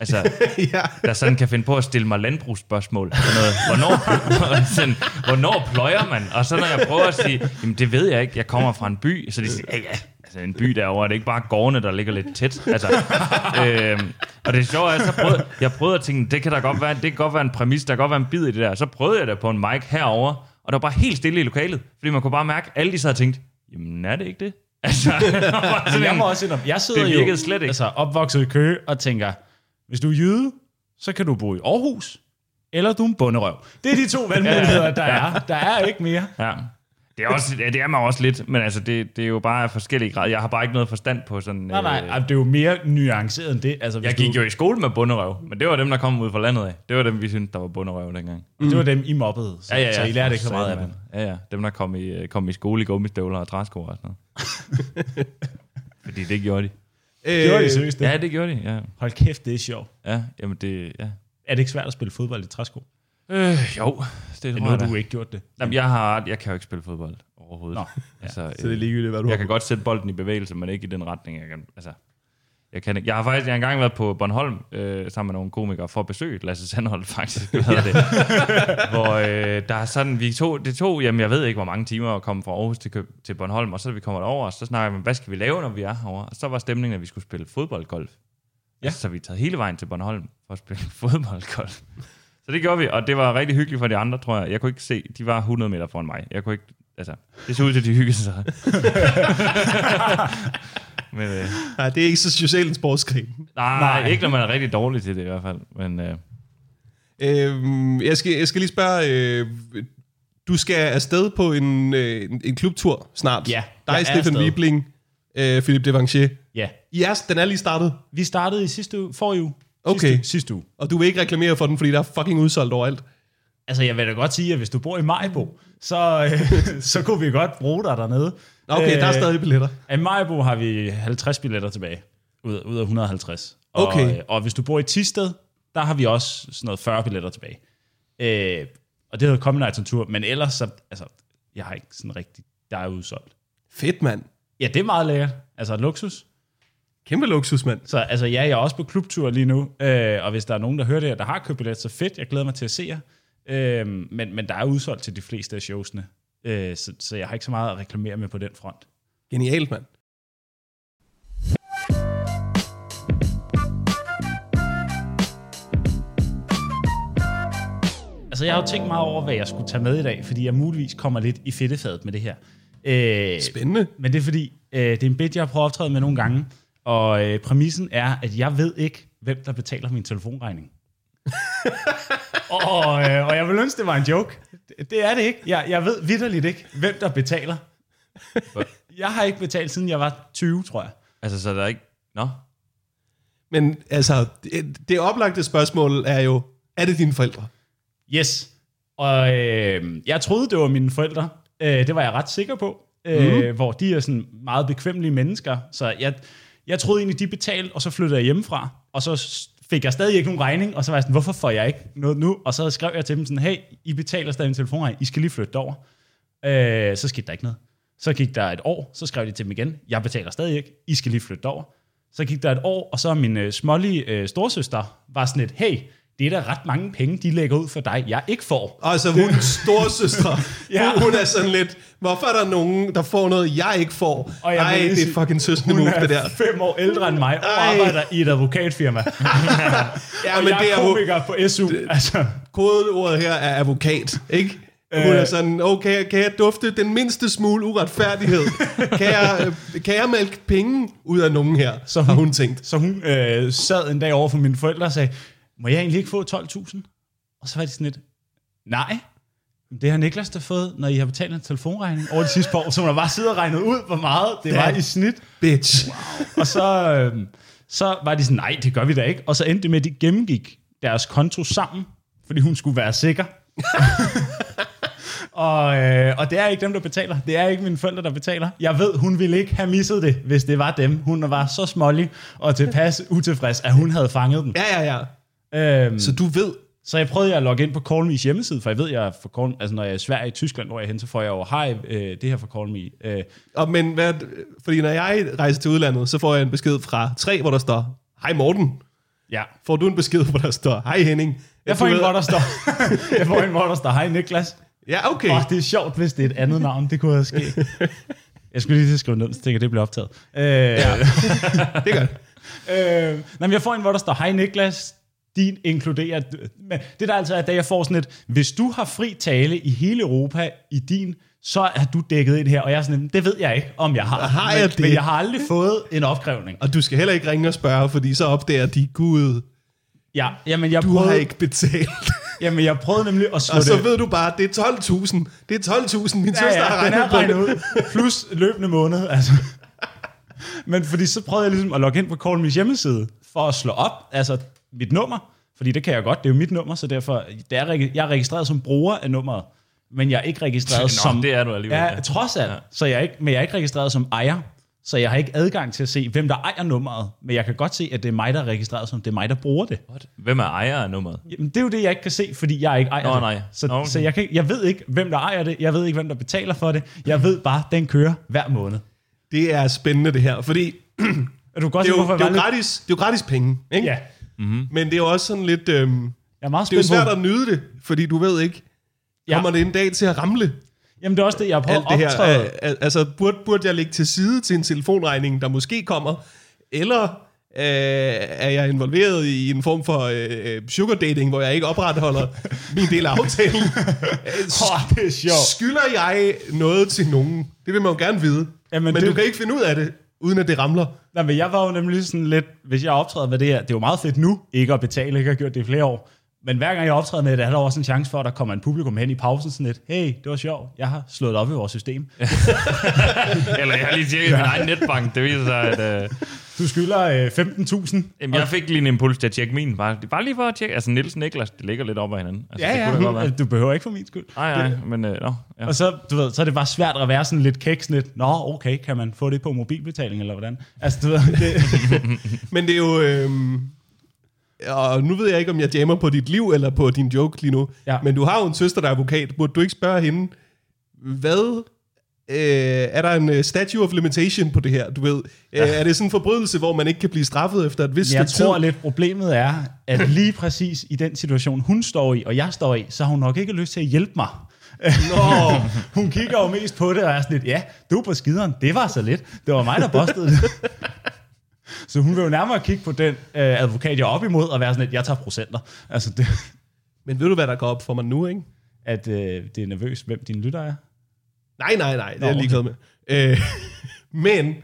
Altså, ja. der sådan kan finde på at stille mig landbrugsspørgsmål. Sådan noget, hvornår, sådan, hvornår pløjer man? Og så når jeg prøver at sige, jamen det ved jeg ikke, jeg kommer fra en by, så de siger, ja ja, altså en by derovre, er det ikke bare gårdene, der ligger lidt tæt? Altså, øhm, og det er sjovt, at jeg, så prøvede, jeg prøvede at tænke, det kan der godt være, det kan godt være en præmis, der kan godt være en bid i det der. Så prøvede jeg det på en mic herover, og der var bare helt stille i lokalet, fordi man kunne bare mærke, at alle de sad og tænkte, jamen er det ikke det? Altså, Men jeg må også indrømme, jeg sidder Det jo slet ikke. Altså, opvokset i Køge og tænker, hvis du er jyde, så kan du bo i Aarhus, eller du er en bunderøv. Det er de to valgmuligheder, der er. Der er ikke mere. Ja. Det er, også, ja, det er mig også lidt, men altså, det, det er jo bare af forskellige grader. Jeg har bare ikke noget forstand på sådan... Nej, nej, øh, det er jo mere nuanceret end det. Altså, jeg gik du, jo i skole med bunderøv, men det var dem, der kom ud fra landet af. Det var dem, vi syntes, der var bunderøv dengang. Det var dem, I mobbede, så, Ja, ja, ja. så I lærte ikke så meget af dem. Ja, ja. Dem, der kom i, øh, kom i skole i gummistøvler og træsko og sådan noget. Fordi det gjorde de. Gjorde I seriøst det? Ja, det gjorde de, ja. Hold kæft, det er sjovt. Ja, jamen det, ja. Er det ikke svært at spille fodbold i træsko? Øh, jo, det tror nu jeg har da. du ikke gjort det. Jamen, jeg, har, jeg kan jo ikke spille fodbold overhovedet. Nå, altså, Så det er ligegyldigt, hvad du Jeg har. kan godt sætte bolden i bevægelse, men ikke i den retning. Jeg, kan, altså, jeg, kan ikke. jeg har faktisk jeg har engang været på Bornholm øh, sammen med nogle komikere for at besøge Lasse Sandholt, faktisk. Hvad det? hvor øh, der er sådan, vi tog, det tog, jamen jeg ved ikke, hvor mange timer at komme fra Aarhus til, Køb- til Bornholm, og så da vi kommer derover, så snakker vi, hvad skal vi lave, når vi er herovre? Og så var stemningen, at vi skulle spille fodboldgolf. Ja. Altså, så vi taget hele vejen til Bornholm for at spille fodboldgolf. Så det gjorde vi, og det var rigtig hyggeligt for de andre, tror jeg. Jeg kunne ikke se, de var 100 meter foran mig. Jeg kunne ikke, altså, det så ud til, at de hyggede sig. Men, øh, Nej, det er ikke så socialt en sportsgren. nej, nej, ikke når man er rigtig dårlig til det i hvert fald. Men øh, Øhm, jeg, skal, jeg skal lige spørge, øh, du skal afsted på en, øh, en, en klubtur snart. Ja, Dig, er Stefan. Wibling, øh, Philippe Devanchier. Ja. I er, den er lige startet, Vi startede i sidste uge, forrige uge. Okay. Sidste, sidste uge. og du vil ikke reklamere for den, fordi der er fucking udsolgt overalt. Altså, jeg vil da godt sige, at hvis du bor i Majbo, så, øh, så kunne vi godt bruge dig dernede. Okay, der er stadig billetter. I Majbo har vi 50 billetter tilbage, ud, ud af 150. Okay. Og, øh, og hvis du bor i Tisted, der har vi også sådan noget 40 billetter tilbage. Øh, og det hedder Comedy Nights on Tour, men ellers så, altså, jeg har ikke sådan rigtig, der er udsolgt. Fedt, mand. Ja, det er meget lækkert. Altså luksus. Kæmpe luksus, mand. Så altså, ja, jeg er også på klubtur lige nu, øh, og hvis der er nogen, der hører det her, der har købt billet, så fedt, jeg glæder mig til at se jer. Øh, men, men der er udsolgt til de fleste af showsene, øh, så, så jeg har ikke så meget at reklamere med på den front. Genialt, mand. Altså, jeg har jo tænkt meget over, hvad jeg skulle tage med i dag, fordi jeg muligvis kommer lidt i fedtefadet med det her. Øh, Spændende. Men det er fordi, øh, det er en bit, jeg har prøvet at optræde med nogle gange, og øh, præmissen er, at jeg ved ikke, hvem der betaler min telefonregning. og, øh, og jeg vil ønske, det var en joke. Det, det er det ikke. Jeg, jeg ved vidderligt ikke, hvem der betaler. jeg har ikke betalt, siden jeg var 20, tror jeg. Altså, så er der ikke... Nå, Men altså, det, det oplagte spørgsmål er jo, er det dine forældre? Yes. Og øh, jeg troede, det var mine forældre. Øh, det var jeg ret sikker på. Øh, Hvor de er sådan meget bekvemmelige mennesker. Så jeg, jeg troede egentlig, de betalte, og så flyttede jeg hjemmefra. Og så fik jeg stadig ikke nogen regning, og så var jeg sådan, hvorfor får jeg ikke noget nu? Og så skrev jeg til dem sådan, hey, I betaler stadig en telefonregning, I skal lige flytte over. Øh, så skete der ikke noget. Så gik der et år, så skrev de til dem igen, jeg betaler stadig ikke, I skal lige flytte over. Så gik der et år, og så min øh, smålige øh, storsøster var sådan et, hey, det er da ret mange penge, de lægger ud for dig, jeg ikke får. Altså, hun er storsøstre. Ja. ja. hun er sådan lidt, hvorfor er der nogen, der får noget, jeg ikke får? Og jeg Ej, det er fucking søskende Hun move, det der. fem år ældre end mig, og Ej. arbejder i et advokatfirma. Ja, og men jeg det er er komiker på SU. Altså, kodeordet her er advokat, ikke? Hun er Øh. sådan, okay, kan jeg dufte den mindste smule uretfærdighed? kan, jeg, øh, kan jeg mælke penge ud af nogen her? Så Så har hun- hun tænkt. så hun øh, sad en dag over for mine forældre og sagde, må jeg egentlig ikke få 12.000? Og så var de sådan lidt, nej, det har Niklas da fået, når I har betalt en telefonregning over de sidste par år. Så hun har bare siddet og regnet ud, hvor meget det var i snit. Bitch. Og så, øh, så var de sådan, nej, det gør vi da ikke. Og så endte det med, at de gennemgik deres konto sammen, fordi hun skulle være sikker. og, øh, og det er ikke dem, der betaler. Det er ikke mine forældre, der betaler. Jeg ved, hun ville ikke have misset det, hvis det var dem. Hun var så smålig og tilpas utilfreds, at hun havde fanget den. Ja, ja, ja. Øhm, Så du ved, så jeg prøvede at logge ind på CallMe's hjemmeside, for jeg ved, jeg for Call, altså når jeg er i Sverige i Tyskland, hvor jeg er hen, så får jeg jo, hej, øh, det her for CallMe. Øh, og, men hvad, fordi når jeg rejser til udlandet, så får jeg en besked fra tre, hvor der står, hej Morten. ja, Får du en besked, hvor der står, hej Henning. jeg får en, hvor der står, jeg får en, hvor der står, hej Niklas. Ja, okay. Åh, det er sjovt, hvis det er et andet navn. Det kunne have sket. Jeg skulle lige til at skrive ned, så tænker det bliver optaget. Øh, ja. Det gør det. øh, nej, men jeg får en, hvor der står, hej Niklas, din inkluderer... Men det der altså er, da jeg får sådan et, hvis du har fri tale i hele Europa i din, så er du dækket ind her. Og jeg er sådan et, det ved jeg ikke, om jeg har. Har jeg men, det? men jeg har aldrig fået en opkrævning. Og du skal heller ikke ringe og spørge, fordi så opdager de, gud, Ja, jamen jeg du prøvede, har ikke betalt. Jamen jeg prøvede nemlig at slå og så det... ved du bare, det er 12.000. Det er 12.000, min søster har den regnet er på regnet ud. Plus løbende måned, altså. Men fordi så prøvede jeg ligesom at logge ind på CallMe's hjemmeside, for at slå op, altså mit nummer, fordi det kan jeg godt, det er jo mit nummer, så derfor, det er, jeg er registreret som bruger af nummeret, men jeg er ikke registreret Nå, som... det er du alligevel, Ja, trods alt. Ja. Så jeg er ikke, men jeg er ikke registreret som ejer, så jeg har ikke adgang til at se, hvem der ejer nummeret, men jeg kan godt se, at det er mig, der er registreret som, det er mig, der bruger det. What? Hvem er ejer af nummeret? Jamen, det er jo det, jeg ikke kan se, fordi jeg ikke ejer Nå, det. nej. Så, Nå, okay. så jeg, kan, jeg ved ikke, hvem der ejer det. Jeg ved ikke, hvem der betaler for det. Jeg ved bare, den kører hver måned. Det er spændende det her, fordi Er du godt det er jo, det er jo, gratis, det er jo gratis penge. Ikke? Ja, Men det er også sådan lidt... Øhm, jeg er meget det er jo svært på. at nyde det, fordi du ved ikke, Ja. kommer det en dag til at ramle Jamen, det er også det, jeg det at her. optræde. Øh, al- altså, burde, burde jeg lægge til side til en telefonregning, der måske kommer, eller øh, er jeg involveret i en form for øh, sugar dating, hvor jeg ikke opretholder min del af aftalen? Åh, det er sjovt. Skylder jeg noget til nogen? Det vil man jo gerne vide. Jamen, men det- du kan ikke finde ud af det, uden at det ramler. Nej, men jeg var jo nemlig sådan lidt, hvis jeg optræder med det her, det er jo meget fedt nu, ikke at betale, ikke at have gjort det i flere år. Men hver gang jeg optræder med det, er der også en chance for, at der kommer en publikum hen i pausen sådan lidt, hey, det var sjovt, jeg har slået det op i vores system. Eller jeg har lige tjekket min egen netbank. Det viser sig, at... Øh, Du skylder øh, 15.000. jamen, jeg fik lige en impuls til at tjekke min. Bare, bare lige for at tjekke. Altså, Niels Niklas, det ligger lidt op ad hinanden. Altså, Ja, det ja, kunne da godt være. du behøver ikke for min skyld. Nej, nej, men... Øh, nå, ja. Og så, du ved, så er det bare svært at være sådan lidt kæk, sådan lidt, nå, okay, kan man få det på mobilbetaling, eller hvordan? Altså, du ved, det, Men det er jo... Øh, og nu ved jeg ikke, om jeg jammer på dit liv eller på din joke lige nu. Ja. Men du har jo en søster, der er advokat. Burde du ikke spørge hende, hvad... Øh, er der en uh, statue of limitation på det her? Du ved, ja. øh, er det sådan en forbrydelse, hvor man ikke kan blive straffet efter et vist jeg tror tid? lidt, problemet er, at lige præcis i den situation, hun står i, og jeg står i, så har hun nok ikke lyst til at hjælpe mig. Nå, Hun kigger jo mest på det, og er sådan lidt, ja, du er på skideren, det var så lidt. Det var mig, der bostede det. Så hun vil jo nærmere kigge på den øh, advokat, jeg er op imod, og være sådan lidt, jeg tager procenter. Altså, det, men ved du, hvad der går op for mig nu, ikke? at øh, det er nervøst, hvem din lytter er. Nej, nej, nej, det er Nå, jeg ligeglad med. Øh, men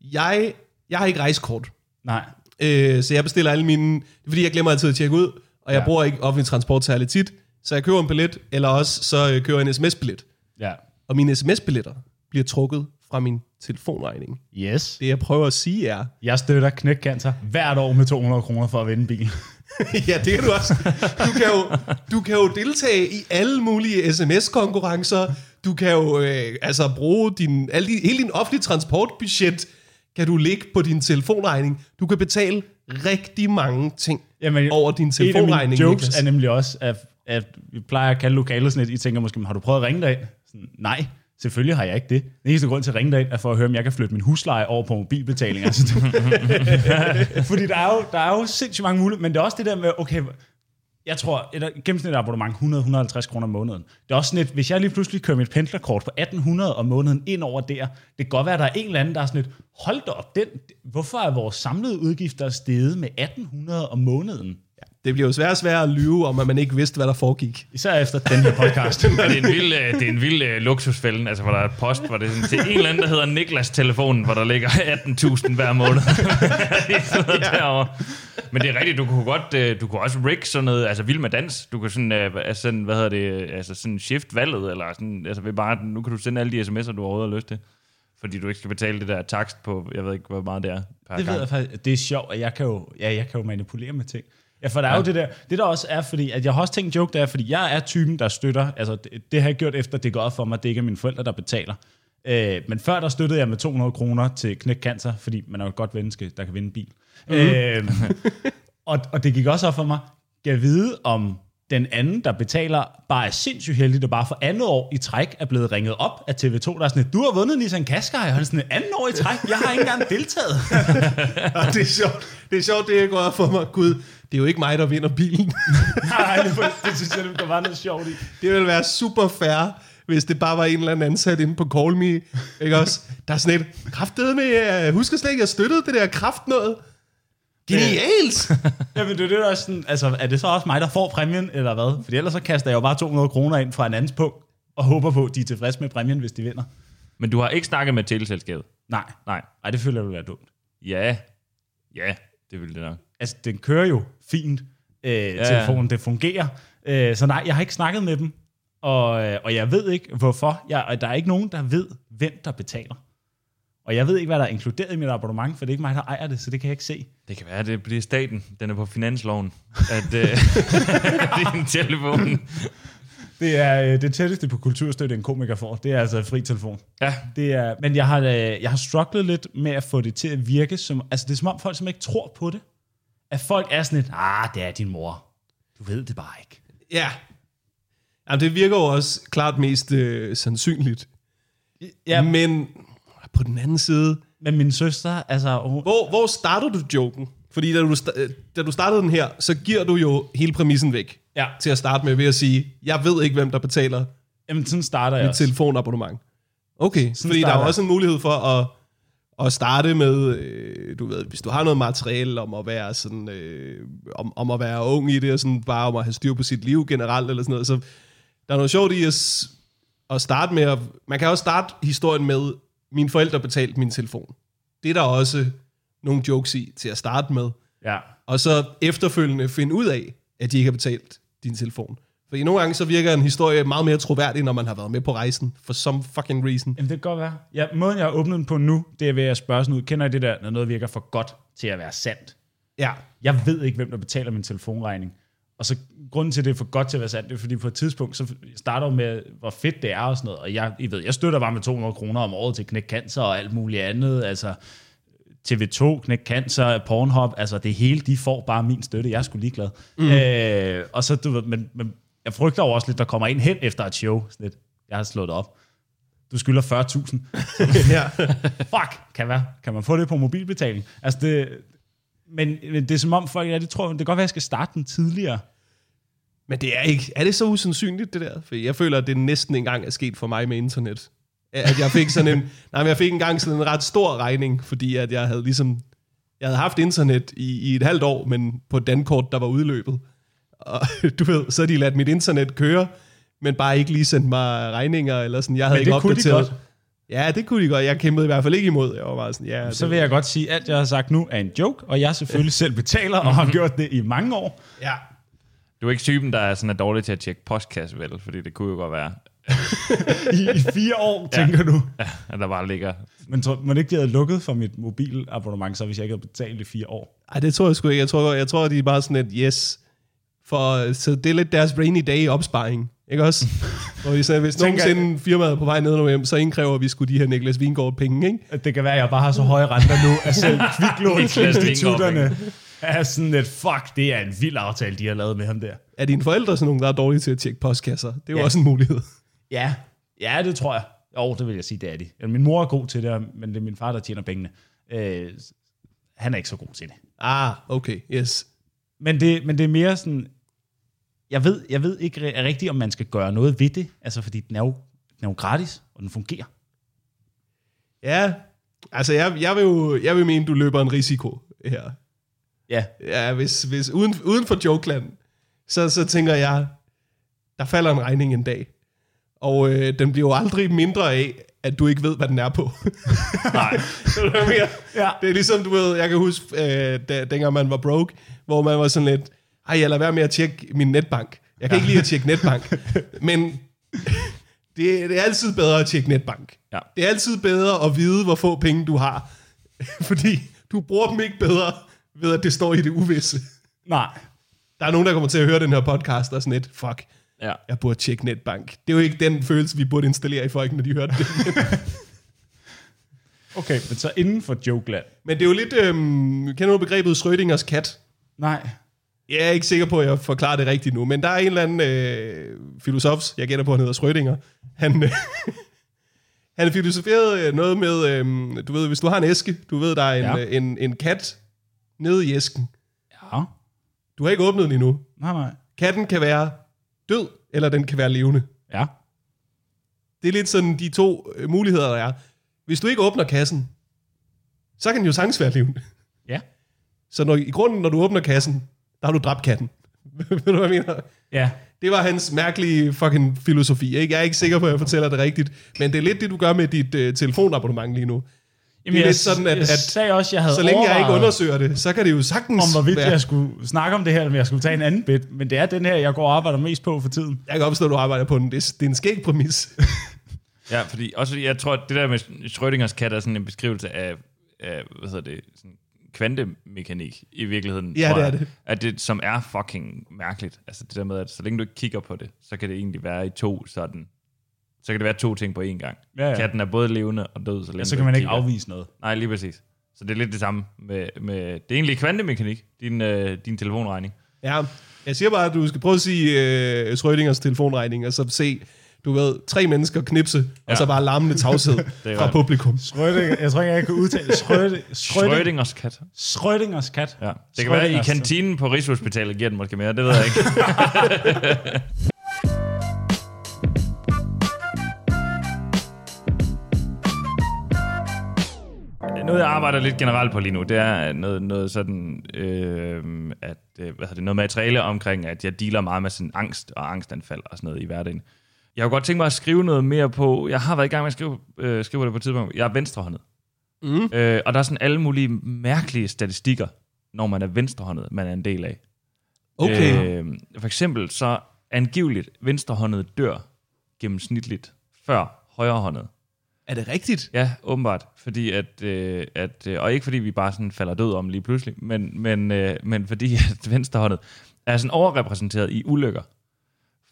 jeg, jeg har ikke rejsekort. Nej. Øh, så jeg bestiller alle mine... Det er fordi, jeg glemmer altid at tjekke ud, og jeg Ja. bruger ikke offentlig transport særlig tit. Så jeg køber en billet, eller også så øh, køber jeg en sms-billet. Ja. Og mine sms-billetter bliver trukket fra min telefonregning. Yes. Det jeg prøver at sige er... Jeg støtter knækcancer hvert år med 200 kroner for at vinde en bil. ja, det kan du også. Du kan jo, du kan jo deltage i alle mulige sms-konkurrencer. Du kan jo øh, altså bruge din, alle din, hele din offentlige transportbudget kan du lægge på din telefonregning. Du kan betale rigtig mange ting Jamen, over din En af telefonregning. mine jokes Niklas. er nemlig også, at, at vi plejer at kalde lokalet sådan lidt, I tænker måske, "Men har du prøvet at ringe dig sådan, Nej, selvfølgelig har jeg ikke det. Den eneste grund til at ringe dig er for at høre, om jeg kan flytte min husleje over på mobilbetaling. Altså, det, fordi der er, jo, der er jo sindssygt mange muligheder, men det er også det der med, okay, jeg tror, et gennemsnitligt abonnement 100-150 kroner om måneden. Det er også sådan lidt, hvis jeg lige pludselig kører mit pendlerkort på 1800 om måneden ind over der, det kan godt være, at der er en eller anden, der er sådan lidt, hold da op, den, hvorfor er vores samlede udgifter steget med 1800 om måneden? Det bliver jo svært og svært at lyve om, at man ikke vidste, hvad der foregik. Især efter den her podcast. Og det er en vild, øh, det er en vild uh, luksusfælden, altså hvor der er et post, hvor det er sådan, til en eller anden, der hedder Niklas telefonen, hvor der ligger 18.000 hver måned. Ja. derovre. Men det er rigtigt, du kunne godt, uh, du kunne også rig sådan noget, altså vild med dans, du kan sådan, uh, altså sådan, hvad hedder det, altså sådan shift valget, eller sådan, altså ved bare, nu kan du sende alle de sms'er, du overhovedet har lyst til. Fordi du ikke skal betale det der takst på, jeg ved ikke, hvor meget det er per det gang. ved jeg faktisk. Det er sjovt, at jeg kan jo, ja, jeg kan jo manipulere med ting. Ja, for der er jo det der, det der også er, fordi, at jeg har også tænkt joke, der er, fordi jeg er typen, der støtter, altså det, det har jeg gjort efter, det går op for mig, at det ikke er mine forældre, der betaler. Øh, men før der støttede jeg med 200 kroner til knæk cancer, fordi man er jo et godt menneske, der kan vinde en bil. Mm-hmm. Øh, og, og det gik også op for mig, kan jeg vide, om den anden, der betaler, bare er sindssygt heldig, der bare for andet år i træk er blevet ringet op af TV2, der er sådan, du har vundet Nissan Qashqai, og han er sådan, et andet år i træk, jeg har ikke engang deltaget. Og det er sjovt, det er sjovt, det går op for mig. Gud, det er jo ikke mig, der vinder bilen. Nej, det, det synes jeg, der var noget sjovt i. Det ville være super fair, hvis det bare var en eller anden ansat inde på Call Me. Ikke også? Der er sådan et, kraftede med, jeg husker slet ikke, jeg støttede det der kraft noget. Genialt! Jamen, det er det der er sådan, altså, er det så også mig, der får præmien, eller hvad? Fordi ellers så kaster jeg jo bare 200 kroner ind fra en andens punkt, og håber på, at de er tilfredse med præmien, hvis de vinder. Men du har ikke snakket med teleselskabet? Nej, Nej. nej, det føler jeg vil være dumt. Ja. Ja, det vil det nok. Altså, den kører jo fint, øh, ja, telefonen, det fungerer. Øh, så nej, jeg har ikke snakket med dem, og, øh, og jeg ved ikke, hvorfor. Jeg, og der er ikke nogen, der ved, hvem der betaler. Og jeg ved ikke, hvad der er inkluderet i mit abonnement, for det er ikke mig, der ejer det, så det kan jeg ikke se. Det kan være, at det bliver staten. Den er på finansloven. At øh, din telefon. Det er øh, det tætteste på kulturstøtte, en komiker får. Det er altså fri telefon. Ja, Det er, men jeg har, øh, jeg har strugglet lidt med at få det til at virke som... Altså, det er som om folk, som ikke tror på det. At folk er sådan lidt, ah, det er din mor. Du ved det bare ikke. ja. Jamen, det virker jo også klart mest øh, sandsynligt. Ja, Men på den anden side, men min søster, altså... Hun, hvor, hvor starter du joken? Fordi da du, øh, da du startede den her, så giver du jo hele præmissen væk ja, til at starte med ved at sige, jeg ved ikke, hvem der betaler jamen, sådan starter jeg mit også. telefonabonnement. Okay, Sådan fordi der er jo også en mulighed for at, at starte med, øh, du ved, hvis du har noget materiale om at være sådan, øh, om, om at være ung i det, og sådan bare om at have styr på sit liv generelt, eller sådan noget, så der er noget sjovt i at, at starte med, at, man kan også starte historien med, mine forældre betalte min telefon. Det er der også nogle jokes i til at starte med, Ja. og så efterfølgende finde ud af, at de ikke har betalt din telefon. For nogle gange så virker en historie meget mere troværdig, når man har været med på rejsen, for some fucking reason. Jamen, det kan godt være. Ja, måden, jeg har åbnet den på nu, det er ved at spørge sådan ud. Kender I det der, når noget virker for godt til at være sandt? Ja, Jeg ved ikke, hvem der betaler min telefonregning. Og så grunden til, at det er for godt til at være sandt, det er fordi på et tidspunkt, så starter jo med, hvor fedt det er og sådan noget. Og jeg, I ved, jeg støtter bare med 200 kroner om året til Knæk Cancer og alt muligt andet. Altså TV2, Knæk Cancer, Pornhub, altså det hele, de får bare min støtte. Jeg er sgu ligeglad. Mm. Øh, og så, du ved, men, men jeg frygter jo også lidt, der kommer en hen efter et show. Sådan lidt, jeg har slået op. Du skylder 40.000. ja. Fuck, kan, være. kan man få det på mobilbetaling? Altså det, men, men det er som om folk, ja, det tror det kan godt være, at jeg skal starte den tidligere. Men det er ikke, er det så usandsynligt, det der? For jeg føler, at det næsten engang er sket for mig med internet. At jeg fik sådan en, nej, men jeg fik engang sådan en ret stor regning, fordi at jeg havde ligesom, jeg havde haft internet i, i et halvt år, men på et dankort, der var udløbet. Og du ved, så de ladt mit internet køre, men bare ikke lige sendt mig regninger, eller sådan, jeg havde Men ikke det kunne de opdateret. godt. Ja, det kunne de godt. Jeg kæmpede i hvert fald ikke imod. Jeg var bare sådan, ja, Så vil jeg godt sige, at alt, jeg har sagt nu, er en joke, og jeg selvfølgelig selv betaler, og har gjort det i mange år. ja. Du er ikke typen, der er, sådan, er dårlig til at tjekke postkasse, vel? Fordi det kunne jo godt være, I, i fire år, tænker du. at der bare ligger... Men tror, det ikke, de havde lukket for mit mobilabonnement, så hvis jeg ikke havde betalt i fire år? Ej, det tror jeg sgu ikke. Jeg tror, jeg tror de er bare sådan et yes. For, så det er lidt deres rainy day opsparing. Ikke også? Hvor de sagde, hvis Tænker- nogensinde firmaet er på vej ned og hjem, så indkræver vi skulle de her Niklas Vingård penge, ikke? At Det kan være, at jeg bare har så høje renter nu, at selv kviklånsinstitutterne Niklas er sådan et, fuck, det er en vild aftale, de har lavet med ham der. Er dine forældre sådan nogle, der er dårlige til at tjekke postkasser? Det er jo Ja. også en mulighed. Ja, ja, det tror jeg. Jo, det vil jeg sige, det er de. Min mor er god til det, men det er min far, der tjener pengene. Øh, han er ikke så god til det. Ah, okay, yes. Men det, men det er mere sådan, jeg ved, jeg ved ikke ri- rigtigt, om man skal gøre noget ved det, altså fordi den er jo, den er jo gratis, og den fungerer. Ja, altså jeg, jeg, vil jo jeg vil mene, du løber en risiko her. Ja, Ja, hvis, hvis uden, uden for jokeland, så, så tænker jeg, der falder en regning en dag. Og øh, den bliver jo aldrig mindre af, at du ikke ved, hvad den er på. Nej. Hvad jeg mener? Ja. Det er ligesom, du ved, jeg kan huske, øh, da, dengang man var broke, hvor man var sådan lidt, ej, jeg lader være med at tjekke min netbank. Jeg kan ja. ikke lide at tjekke netbank. Men det, det er altid bedre at tjekke netbank. Ja. Det er altid bedre at vide, hvor få penge du har. Fordi du bruger dem ikke bedre, ved at det står i det uvisse. nej. Der er nogen, der kommer til at høre den her podcast, og sådan lidt, fuck, Ja. jeg burde tjekke netbank. Det er jo ikke den følelse, vi burde installere i folk, når de hørte det. Okay, men så inden for jokeland. Men det er jo lidt, øhm, kender du begrebet Schrödingers kat? Nej. Jeg er ikke sikker på, at jeg forklarer det rigtigt nu, men der er en eller anden øh, filosof, jeg gætter på, han hedder Schrödinger. Han, øh, han filosoferede øh, noget med, øh, du ved, hvis du har en æske, du ved, der er en, Ja. ja. en, en kat nede i æsken. Ja. Du har ikke åbnet den endnu. Nej, nej. Katten kan være død, eller den kan være levende. Ja. Det er lidt sådan de to øh, muligheder, der er. Hvis du ikke åbner kassen, så kan den jo sagtens være levende. Ja. Så når, i grunden, når du åbner kassen, der har du dræbt katten. Ved du, hvad jeg mener? Ja. Det var hans mærkelige fucking filosofi. Ikke? Jeg er ikke sikker på, at jeg fortæller det rigtigt. Men det er lidt det, du gør med dit øh, telefonabonnement lige nu. Jamen, Det er jeg, lidt sådan, at- jeg at sagde også, jeg havde Så længe jeg ikke undersøger det, så kan det jo sagtens om, hvorvidt være... jeg skulle snakke om det her, eller om jeg skulle tage en anden bit. Men det er den her, jeg går og arbejder mest på for tiden. Jeg kan opstå, at du arbejder på den. Det er, det er en skæg præmis. Ja, fordi også fordi jeg tror, at det der med Schrödingers kat er sådan en beskrivelse af, af hvad hedder det, sådan kvantemekanik i virkeligheden, Ja, tror det er jeg, det. At det, som er fucking mærkeligt. Altså det der med, at så længe du ikke kigger på det, så kan det egentlig være i to sådan, så kan det være to ting på én gang. Ja, ja. Katten er både levende og død, så længe Ja, så kan man ikke kigger. afvise noget. Nej, lige præcis. Så det er lidt det samme med, med det er egentlig kvantemekanik, din, øh, din telefonregning. Ja, jeg siger bare, at du skal prøve at sige øh, Schrödingers telefonregning, og så se, du ved, tre mennesker knipse, ja. Og så bare larmende tavshed fra publikum. Schrödinger, jeg tror ikke, jeg kan udtale Schrödinger, Schrödinger, Schrödingers kat. Schrödingers kat. Ja. Det kan være, at i kantinen på Rigshospitalet giver den måske mere, det ved jeg ikke. Noget, jeg arbejder lidt generelt på lige nu, det er noget, noget sådan, øh, at, øh, hvad hedder det, noget materiale omkring, at jeg dealer meget med sådan angst og angstanfald og sådan noget i hverdagen. Jeg kunne godt tænke mig at skrive noget mere på, jeg har været i gang med at skrive, øh, skrive det på et tidspunkt, jeg er venstrehåndet. Mm. Øh, og der er sådan alle mulige mærkelige statistikker, når man er venstrehåndet, man er en del af. Okay. Øh, for eksempel så angiveligt venstrehåndet dør gennemsnitligt før højrehåndet. Er det rigtigt? Ja, åbenbart. Fordi at, øh, at, øh, og ikke fordi vi bare sådan falder død om lige pludselig, men, men, øh, men fordi at venstrehåndet er sådan overrepræsenteret i ulykker.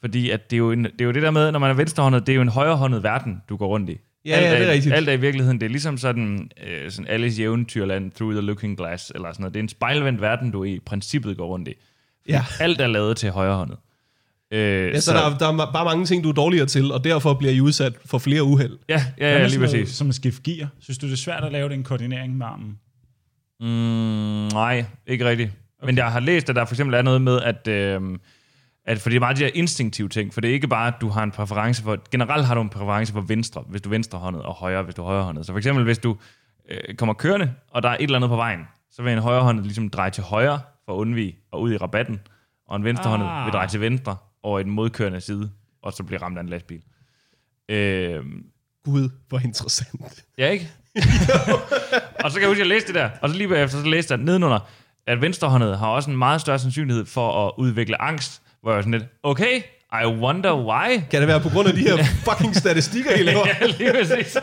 Fordi at det, er jo en, det er jo det der med, når man er venstrehåndet, det er jo en højrehåndet verden, du går rundt i. Ja, alt ja, det er rigtigt. Alt er i virkeligheden, det er ligesom sådan, øh, sådan Alice i Eventyrland, Through the Looking Glass, eller sådan noget. Det er en spejlvendt verden, du i princippet går rundt i. Fordi Ja. Alt er lavet til højrehåndet. Øh, Ja, så, der, er- der er bare mange ting, du er dårligere til, og derfor bliver I udsat for flere uheld. Ja, ja, ja lige præcis. Som at skifte gear. Synes du, det er svært at lave den koordinering med armen? Mm, nej, ikke rigtigt. Okay. Men jeg har læst, at der for eksempel er noget med, at, øh, at for det er meget de her instinktive ting, for det er ikke bare, at du har en præference for, generelt har du en præference for venstre, hvis du er venstrehåndet, og højre, hvis du er højrehåndet. Så for eksempel, hvis du øh, kommer kørende, og der er et eller andet på vejen, så vil en højrehåndet ligesom dreje til højre, for at undvige og ud i rabatten, og en venstrehåndet ah. vil dreje til venstre, over i den modkørende side, og så bliver ramt af en lastbil. Øh, Gud, hvor interessant. Ja, ikke? og så kan jeg huske, at jeg læste det der, og så lige bagefter, så læste jeg nedenunder, at venstrehåndet har også en meget større sandsynlighed for at udvikle angst, hvor jeg er sådan lidt, okay, I wonder why. Kan det være på grund af de her fucking statistikker, I laver? ja, lige præcis.